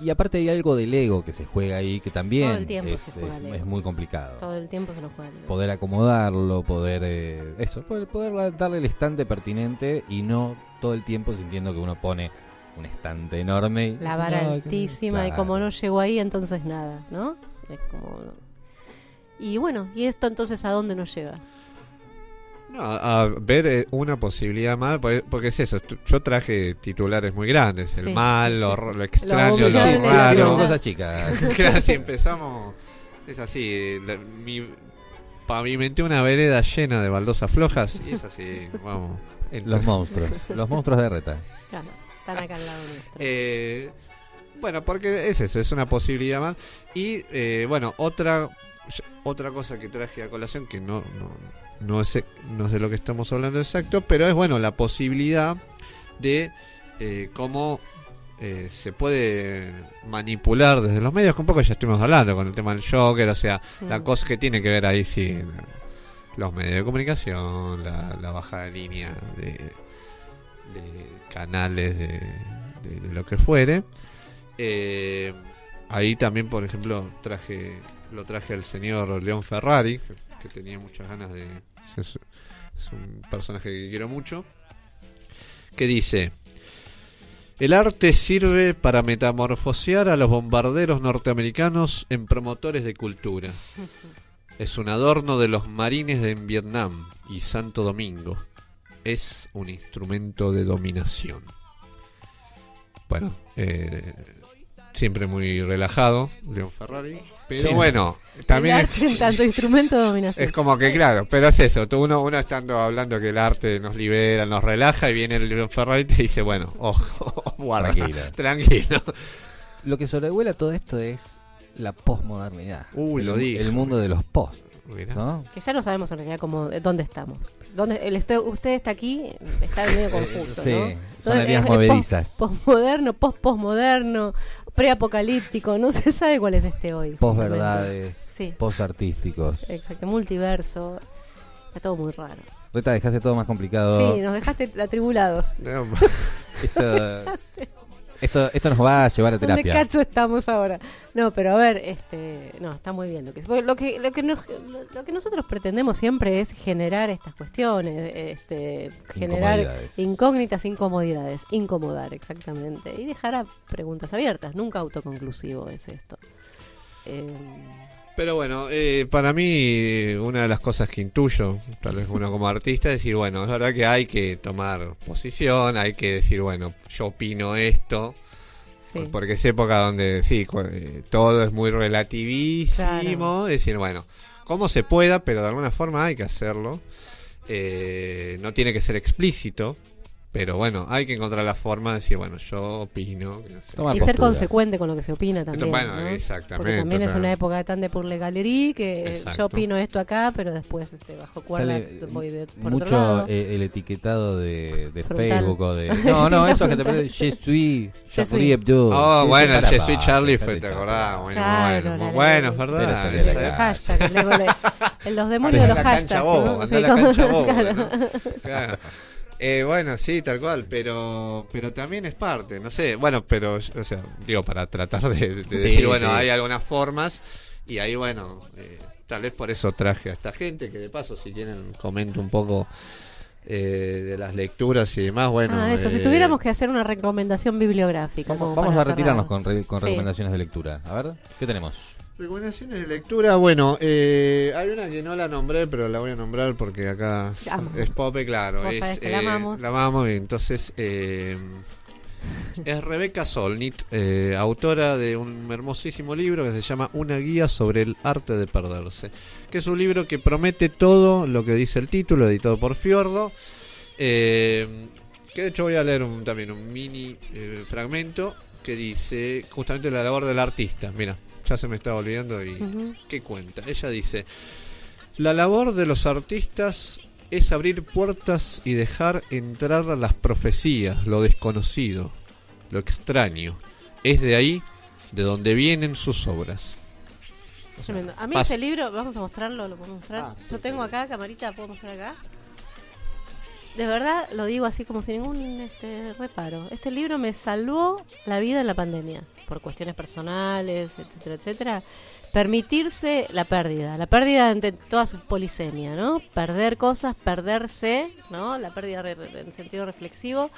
[SPEAKER 4] Y aparte hay algo del ego que se juega ahí que también
[SPEAKER 3] Todo el tiempo
[SPEAKER 4] es,
[SPEAKER 3] se juega
[SPEAKER 4] es- muy complicado.
[SPEAKER 3] Todo el tiempo se nos juega. el-
[SPEAKER 4] Poder acomodarlo, poder eh, eso, poder, poder darle el estante pertinente y no todo el tiempo sintiendo que uno pone un estante enorme. y
[SPEAKER 3] La
[SPEAKER 4] dice,
[SPEAKER 3] vara
[SPEAKER 4] "No, que-
[SPEAKER 3] altísima y como no llegó ahí, entonces nada, ¿no? Es como... Y bueno, ¿y esto entonces a dónde nos lleva?
[SPEAKER 2] no, a, a ver eh, una posibilidad más, porque, porque es eso, yo traje titulares muy grandes, el
[SPEAKER 3] Sí.
[SPEAKER 2] mal, lo, lo extraño, lo,
[SPEAKER 4] Sí,
[SPEAKER 2] raro,
[SPEAKER 4] cosas chicas.
[SPEAKER 2] claro, si empezamos, es así, la- mi, pavimenté una vereda llena de baldosas flojas y es así, vamos.
[SPEAKER 4] Los monstruos, los monstruos de Reta.
[SPEAKER 3] Claro, están acá al lado nuestro.
[SPEAKER 2] Eh, bueno, porque es eso, es una posibilidad más. Y eh, bueno, otra otra cosa que traje a colación que no no no sé no sé lo que estamos hablando exacto, pero es bueno la posibilidad de eh, cómo eh, se puede manipular desde los medios, que un poco ya estuvimos hablando con el tema del Joker, o sea, la
[SPEAKER 3] Mm.
[SPEAKER 2] cosa que tiene que ver ahí sí los medios de comunicación, la, la baja de línea de, de canales de, de- de lo que fuere. Eh, ahí también, por ejemplo, traje lo traje al señor León Ferrari, que, que tenía muchas ganas de... Es, es un personaje que quiero mucho. Que dice... El arte sirve para metamorfosear a los bombarderos norteamericanos en promotores de cultura. Es un adorno de los marines en Vietnam y Santo Domingo. Es un instrumento de dominación. Bueno, eh, siempre muy relajado, León Ferrari. Pero
[SPEAKER 4] Sí.
[SPEAKER 2] bueno, también
[SPEAKER 3] el
[SPEAKER 2] es,
[SPEAKER 3] arte en tanto instrumento de dominación.
[SPEAKER 2] es como que, claro, pero es eso. Tú uno, uno estando hablando que el arte nos libera, nos relaja, y viene el León Ferrari y te dice, bueno, ojo, guarda,
[SPEAKER 4] Tranquilo.
[SPEAKER 2] tranquilo.
[SPEAKER 4] Lo que sobrevuela todo esto es la posmodernidad.
[SPEAKER 2] Uy,
[SPEAKER 4] el,
[SPEAKER 2] lo dijo.
[SPEAKER 4] el mundo de los post. ¿No?
[SPEAKER 3] Que ya no sabemos en realidad cómo, eh, dónde estamos. ¿Dónde, el usted está aquí, está medio confuso,
[SPEAKER 4] Sí,
[SPEAKER 3] ¿no?
[SPEAKER 4] son
[SPEAKER 3] Entonces,
[SPEAKER 4] áreas
[SPEAKER 3] es- es
[SPEAKER 4] movedizas.
[SPEAKER 3] pos- Posmoderno, post-posmoderno, preapocalíptico, no se sabe cuál es este hoy.
[SPEAKER 4] Posverdades,
[SPEAKER 3] Sí.
[SPEAKER 4] posartísticos.
[SPEAKER 3] Exacto, multiverso. Está todo muy raro.
[SPEAKER 4] Reta, dejaste todo más complicado.
[SPEAKER 3] Sí, nos dejaste atribulados.
[SPEAKER 4] esto, esto, esto nos va a llevar a
[SPEAKER 3] ¿Dónde
[SPEAKER 4] terapia.
[SPEAKER 3] cacho estamos ahora? No, pero a ver, este, no, está muy bien. Lo que, lo que, lo que, nos- lo que nosotros pretendemos siempre es generar estas cuestiones, este, generar
[SPEAKER 4] Incomodidades.
[SPEAKER 3] incógnitas, incomodidades, incomodar, exactamente. Y dejar a preguntas abiertas, nunca autoconclusivo es esto. Eh,
[SPEAKER 2] Pero bueno, eh, para mí una de las cosas que intuyo, tal vez uno como artista, es decir, bueno, es verdad que hay que tomar posición, hay que decir, bueno, yo opino esto,
[SPEAKER 3] Sí.
[SPEAKER 2] porque es época donde sí, eh, todo es muy relativísimo,
[SPEAKER 3] Claro.
[SPEAKER 2] decir, bueno, como se pueda, pero de alguna forma hay que hacerlo, Eh, no tiene que ser explícito, pero bueno, hay que encontrar la forma de decir, bueno, yo opino. que no sé.
[SPEAKER 3] y ser consecuente con lo que se opina también.
[SPEAKER 2] bueno,
[SPEAKER 3] ¿no?
[SPEAKER 2] exactamente,
[SPEAKER 3] Porque también es
[SPEAKER 2] claro.
[SPEAKER 3] una época tan de purle galería que
[SPEAKER 2] Exacto.
[SPEAKER 3] yo opino esto acá, pero después este, bajo cuerda
[SPEAKER 4] Sale
[SPEAKER 3] voy de, por
[SPEAKER 4] mucho
[SPEAKER 3] otro lado.
[SPEAKER 4] eh, el etiquetado de, de. Facebook o de... No, no, eso que te parece... Je suis
[SPEAKER 3] Je
[SPEAKER 4] Charlie. Hebdo.
[SPEAKER 2] Oh,
[SPEAKER 4] Sí,
[SPEAKER 2] bueno, Je suis
[SPEAKER 4] para,
[SPEAKER 2] Charlie fue, ¿te acordás? Bueno,
[SPEAKER 3] Claro,
[SPEAKER 2] bueno,
[SPEAKER 3] la- la-
[SPEAKER 2] bueno, es verdad.
[SPEAKER 4] la.
[SPEAKER 3] Hashtag, los demonios de los
[SPEAKER 2] la
[SPEAKER 3] hashtags.
[SPEAKER 2] cancha bobo, la cancha bobo,
[SPEAKER 3] claro.
[SPEAKER 2] Eh, bueno, sí, tal cual, pero pero también es parte, no sé, bueno, pero, o sea, digo, para tratar de, de
[SPEAKER 4] Sí,
[SPEAKER 2] decir, bueno,
[SPEAKER 4] sí.
[SPEAKER 2] hay algunas formas, y ahí, bueno, eh, tal vez por eso traje a esta gente, que de paso, si quieren, comento un poco eh, de las lecturas y demás, bueno.
[SPEAKER 3] Ah, eso, si
[SPEAKER 2] eh,
[SPEAKER 3] tuviéramos que hacer una recomendación bibliográfica.
[SPEAKER 4] Vamos a retirarnos
[SPEAKER 3] cerrar.
[SPEAKER 4] con, re- con
[SPEAKER 3] Sí.
[SPEAKER 4] recomendaciones de lectura. A ver, ¿qué tenemos?
[SPEAKER 2] Recomendaciones de lectura, bueno, eh, hay una que no la nombré, pero la voy a nombrar porque acá es-
[SPEAKER 3] Amo.
[SPEAKER 2] es Pope, claro. Es,
[SPEAKER 3] la
[SPEAKER 2] eh,
[SPEAKER 3] amamos.
[SPEAKER 2] La amamos, entonces eh, es Rebeca Solnit, eh, autora de un hermosísimo libro que se llama Una guía sobre el arte de perderse, que es un libro que promete todo lo que dice el título, editado por Fiordo. eh, que de hecho voy a leer un- también un mini fragmento que dice justamente la labor del artista. Mira, ya se me estaba olvidando y
[SPEAKER 3] Ujú.
[SPEAKER 2] ¿qué cuenta? Ella dice, la labor de los artistas es abrir puertas y dejar entrar las profecías, lo desconocido, lo extraño. Es de ahí de donde vienen sus obras. O sea.
[SPEAKER 3] A mí ese libro, vamos a mostrarlo, lo podemos mostrar.
[SPEAKER 2] Ah, sí,
[SPEAKER 3] Yo tengo acá, camarita, ¿puedo mostrar acá? De verdad, lo digo así como sin ningún este, reparo. Este libro me salvó la vida en la pandemia, por cuestiones personales, etcétera, etcétera. Permitirse la pérdida, la pérdida ante toda su polisemia, ¿no? Perder cosas, perderse, ¿no? La pérdida en sentido reflexivo.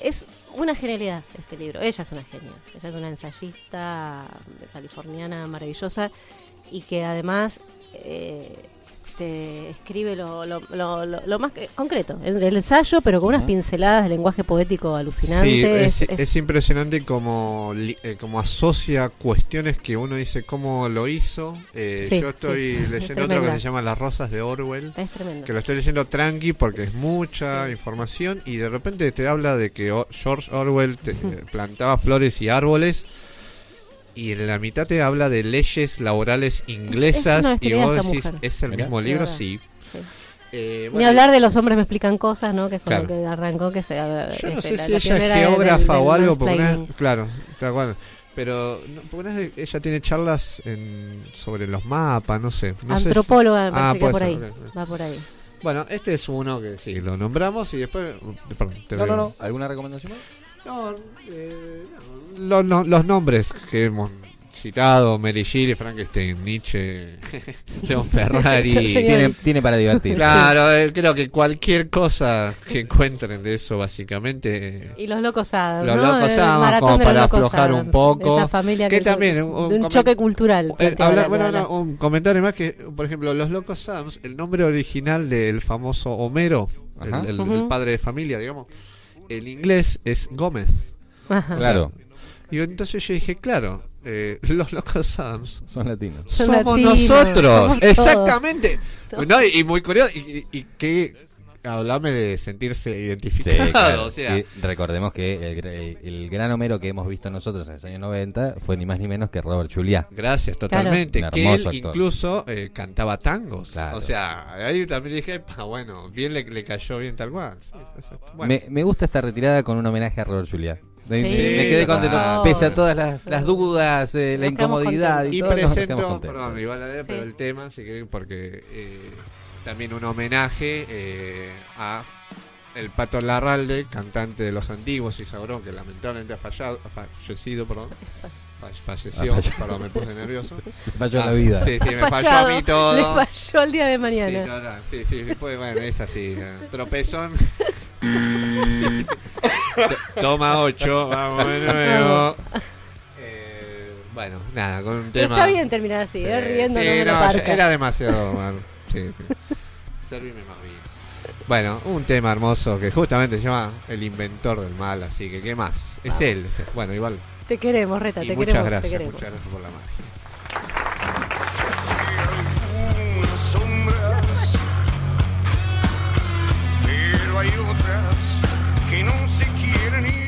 [SPEAKER 3] Es una genialidad este libro. Ella es una genia. Ella es una ensayista californiana maravillosa y que además eh, te escribe lo, lo, lo, lo- lo más concreto, el, el ensayo, pero con unas pinceladas de lenguaje poético alucinante.
[SPEAKER 2] Sí, es,
[SPEAKER 3] Es- es-
[SPEAKER 2] es impresionante como, eh, como asocia cuestiones que uno dice cómo lo hizo. Eh,
[SPEAKER 3] Sí,
[SPEAKER 2] yo estoy
[SPEAKER 3] sí, es
[SPEAKER 2] leyendo otro que se llama Las Rosas de Orwell.
[SPEAKER 3] Es tremendo.
[SPEAKER 2] Que lo estoy leyendo tranqui porque es mucha información y de repente te habla de que O- George Orwell te- eh, plantaba flores y árboles. Y en la mitad te habla de leyes laborales inglesas y vos decís. ¿es el mismo libro? Sí.
[SPEAKER 3] Sí.
[SPEAKER 2] Eh,
[SPEAKER 3] Ni hablar de los hombres me explican cosas, ¿no? Que es con
[SPEAKER 2] Claro.
[SPEAKER 3] lo que arrancó, que se
[SPEAKER 2] Yo no
[SPEAKER 3] este,
[SPEAKER 2] sé
[SPEAKER 3] la-
[SPEAKER 2] si
[SPEAKER 3] la
[SPEAKER 2] ella es geógrafa
[SPEAKER 3] del
[SPEAKER 2] o algo, porque una claro, está bueno. Pero no, porque una vez ella tiene charlas en- sobre los mapas, no sé. no sé si-
[SPEAKER 3] Antropóloga, me
[SPEAKER 2] Ah,
[SPEAKER 3] que por
[SPEAKER 2] ser,
[SPEAKER 3] ahí. Va por ahí.
[SPEAKER 2] Bueno, este es uno que sí, lo nombramos y después... Perdón, te
[SPEAKER 4] No,
[SPEAKER 2] doy-
[SPEAKER 4] no, no. ¿Alguna recomendación más?
[SPEAKER 2] No, eh, no, lo- no, los nombres que hemos citado, Mary Shelley, Frankenstein, Nietzsche, Leon Ferrari.
[SPEAKER 4] Tiene, tiene para divertir.
[SPEAKER 2] Claro, eh, creo que cualquier cosa que encuentren de eso, básicamente.
[SPEAKER 3] Y los locos Adams,
[SPEAKER 2] Los
[SPEAKER 3] ¿no?
[SPEAKER 2] locos Adams, como
[SPEAKER 3] los
[SPEAKER 2] para
[SPEAKER 3] locos
[SPEAKER 2] aflojar un
[SPEAKER 3] Adams,
[SPEAKER 2] poco.
[SPEAKER 3] Esa familia
[SPEAKER 2] Que
[SPEAKER 3] que,
[SPEAKER 2] también, un- un
[SPEAKER 3] un
[SPEAKER 2] comen-
[SPEAKER 3] choque cultural.
[SPEAKER 2] Eh, bueno, no, un comentario más que, por ejemplo, los locos Sams, el nombre original del famoso Homero, el, padre de familia, digamos, el inglés es Gómez.
[SPEAKER 3] Ajá.
[SPEAKER 4] Claro.
[SPEAKER 2] Y entonces yo dije, claro, eh, los locos Sams
[SPEAKER 4] Son latinos.
[SPEAKER 3] Son
[SPEAKER 2] somos
[SPEAKER 3] latinos,
[SPEAKER 2] nosotros.
[SPEAKER 3] somos.
[SPEAKER 2] Exactamente. No, y, y muy curioso. Y, y, y que hablame de sentirse
[SPEAKER 4] Sí,
[SPEAKER 2] identificado.
[SPEAKER 4] claro.
[SPEAKER 2] O sea,
[SPEAKER 4] Y recordemos que el, gra- el gran Homero que hemos visto nosotros en los años 90 fue ni más ni menos que Robert Juliá.
[SPEAKER 2] Gracias, totalmente. Que él
[SPEAKER 4] hermoso actor.
[SPEAKER 2] incluso eh, cantaba tangos.
[SPEAKER 4] Claro.
[SPEAKER 2] O sea, ahí también dije, "Pa, bueno, bien le, le cayó bien tal cual. Sí, exacto. Bueno,
[SPEAKER 4] Me, me gusta esta retirada con un homenaje a Robert Juliá. Me,
[SPEAKER 3] Sí,
[SPEAKER 4] me quedé contento. Pese a todas las, las dudas, eh, la incomodidad y,
[SPEAKER 2] y
[SPEAKER 4] todo,
[SPEAKER 2] presento, perdón, igual a leer,
[SPEAKER 3] Sí.
[SPEAKER 2] pero el tema, sí que porque eh, también un homenaje eh, a el Pato Larralde, cantante de los antiguos y Saurón, que lamentablemente ha fallado, ha fallecido, perdón. Fa- Falleció, perdón, me puse nervioso.
[SPEAKER 4] Falló
[SPEAKER 2] Ah,
[SPEAKER 4] la vida.
[SPEAKER 2] Sí, sí, me falló a mí todo.
[SPEAKER 3] Le falló el día de
[SPEAKER 2] Sí,
[SPEAKER 3] mañana.
[SPEAKER 2] no, no, sí, sí, pues, bueno, es así. eh, Tropezón. Toma 8, vamos de nuevo. Eh, bueno, nada, con un tema.
[SPEAKER 3] Está bien terminar así,
[SPEAKER 2] Sí,
[SPEAKER 3] ¿eh? riendo
[SPEAKER 2] sí,
[SPEAKER 3] de
[SPEAKER 2] no, era demasiado, man. Sí, sí. Servime más bien. Bueno, un tema hermoso que justamente se llama El inventor del mal, así que ¿qué más? Es él. Bueno, igual.
[SPEAKER 3] Te queremos, Reta,
[SPEAKER 2] y
[SPEAKER 3] te,
[SPEAKER 2] muchas
[SPEAKER 3] queremos,
[SPEAKER 2] gracias,
[SPEAKER 3] te.
[SPEAKER 2] Muchas gracias por la magia. pero hay otras que no se quieren ir.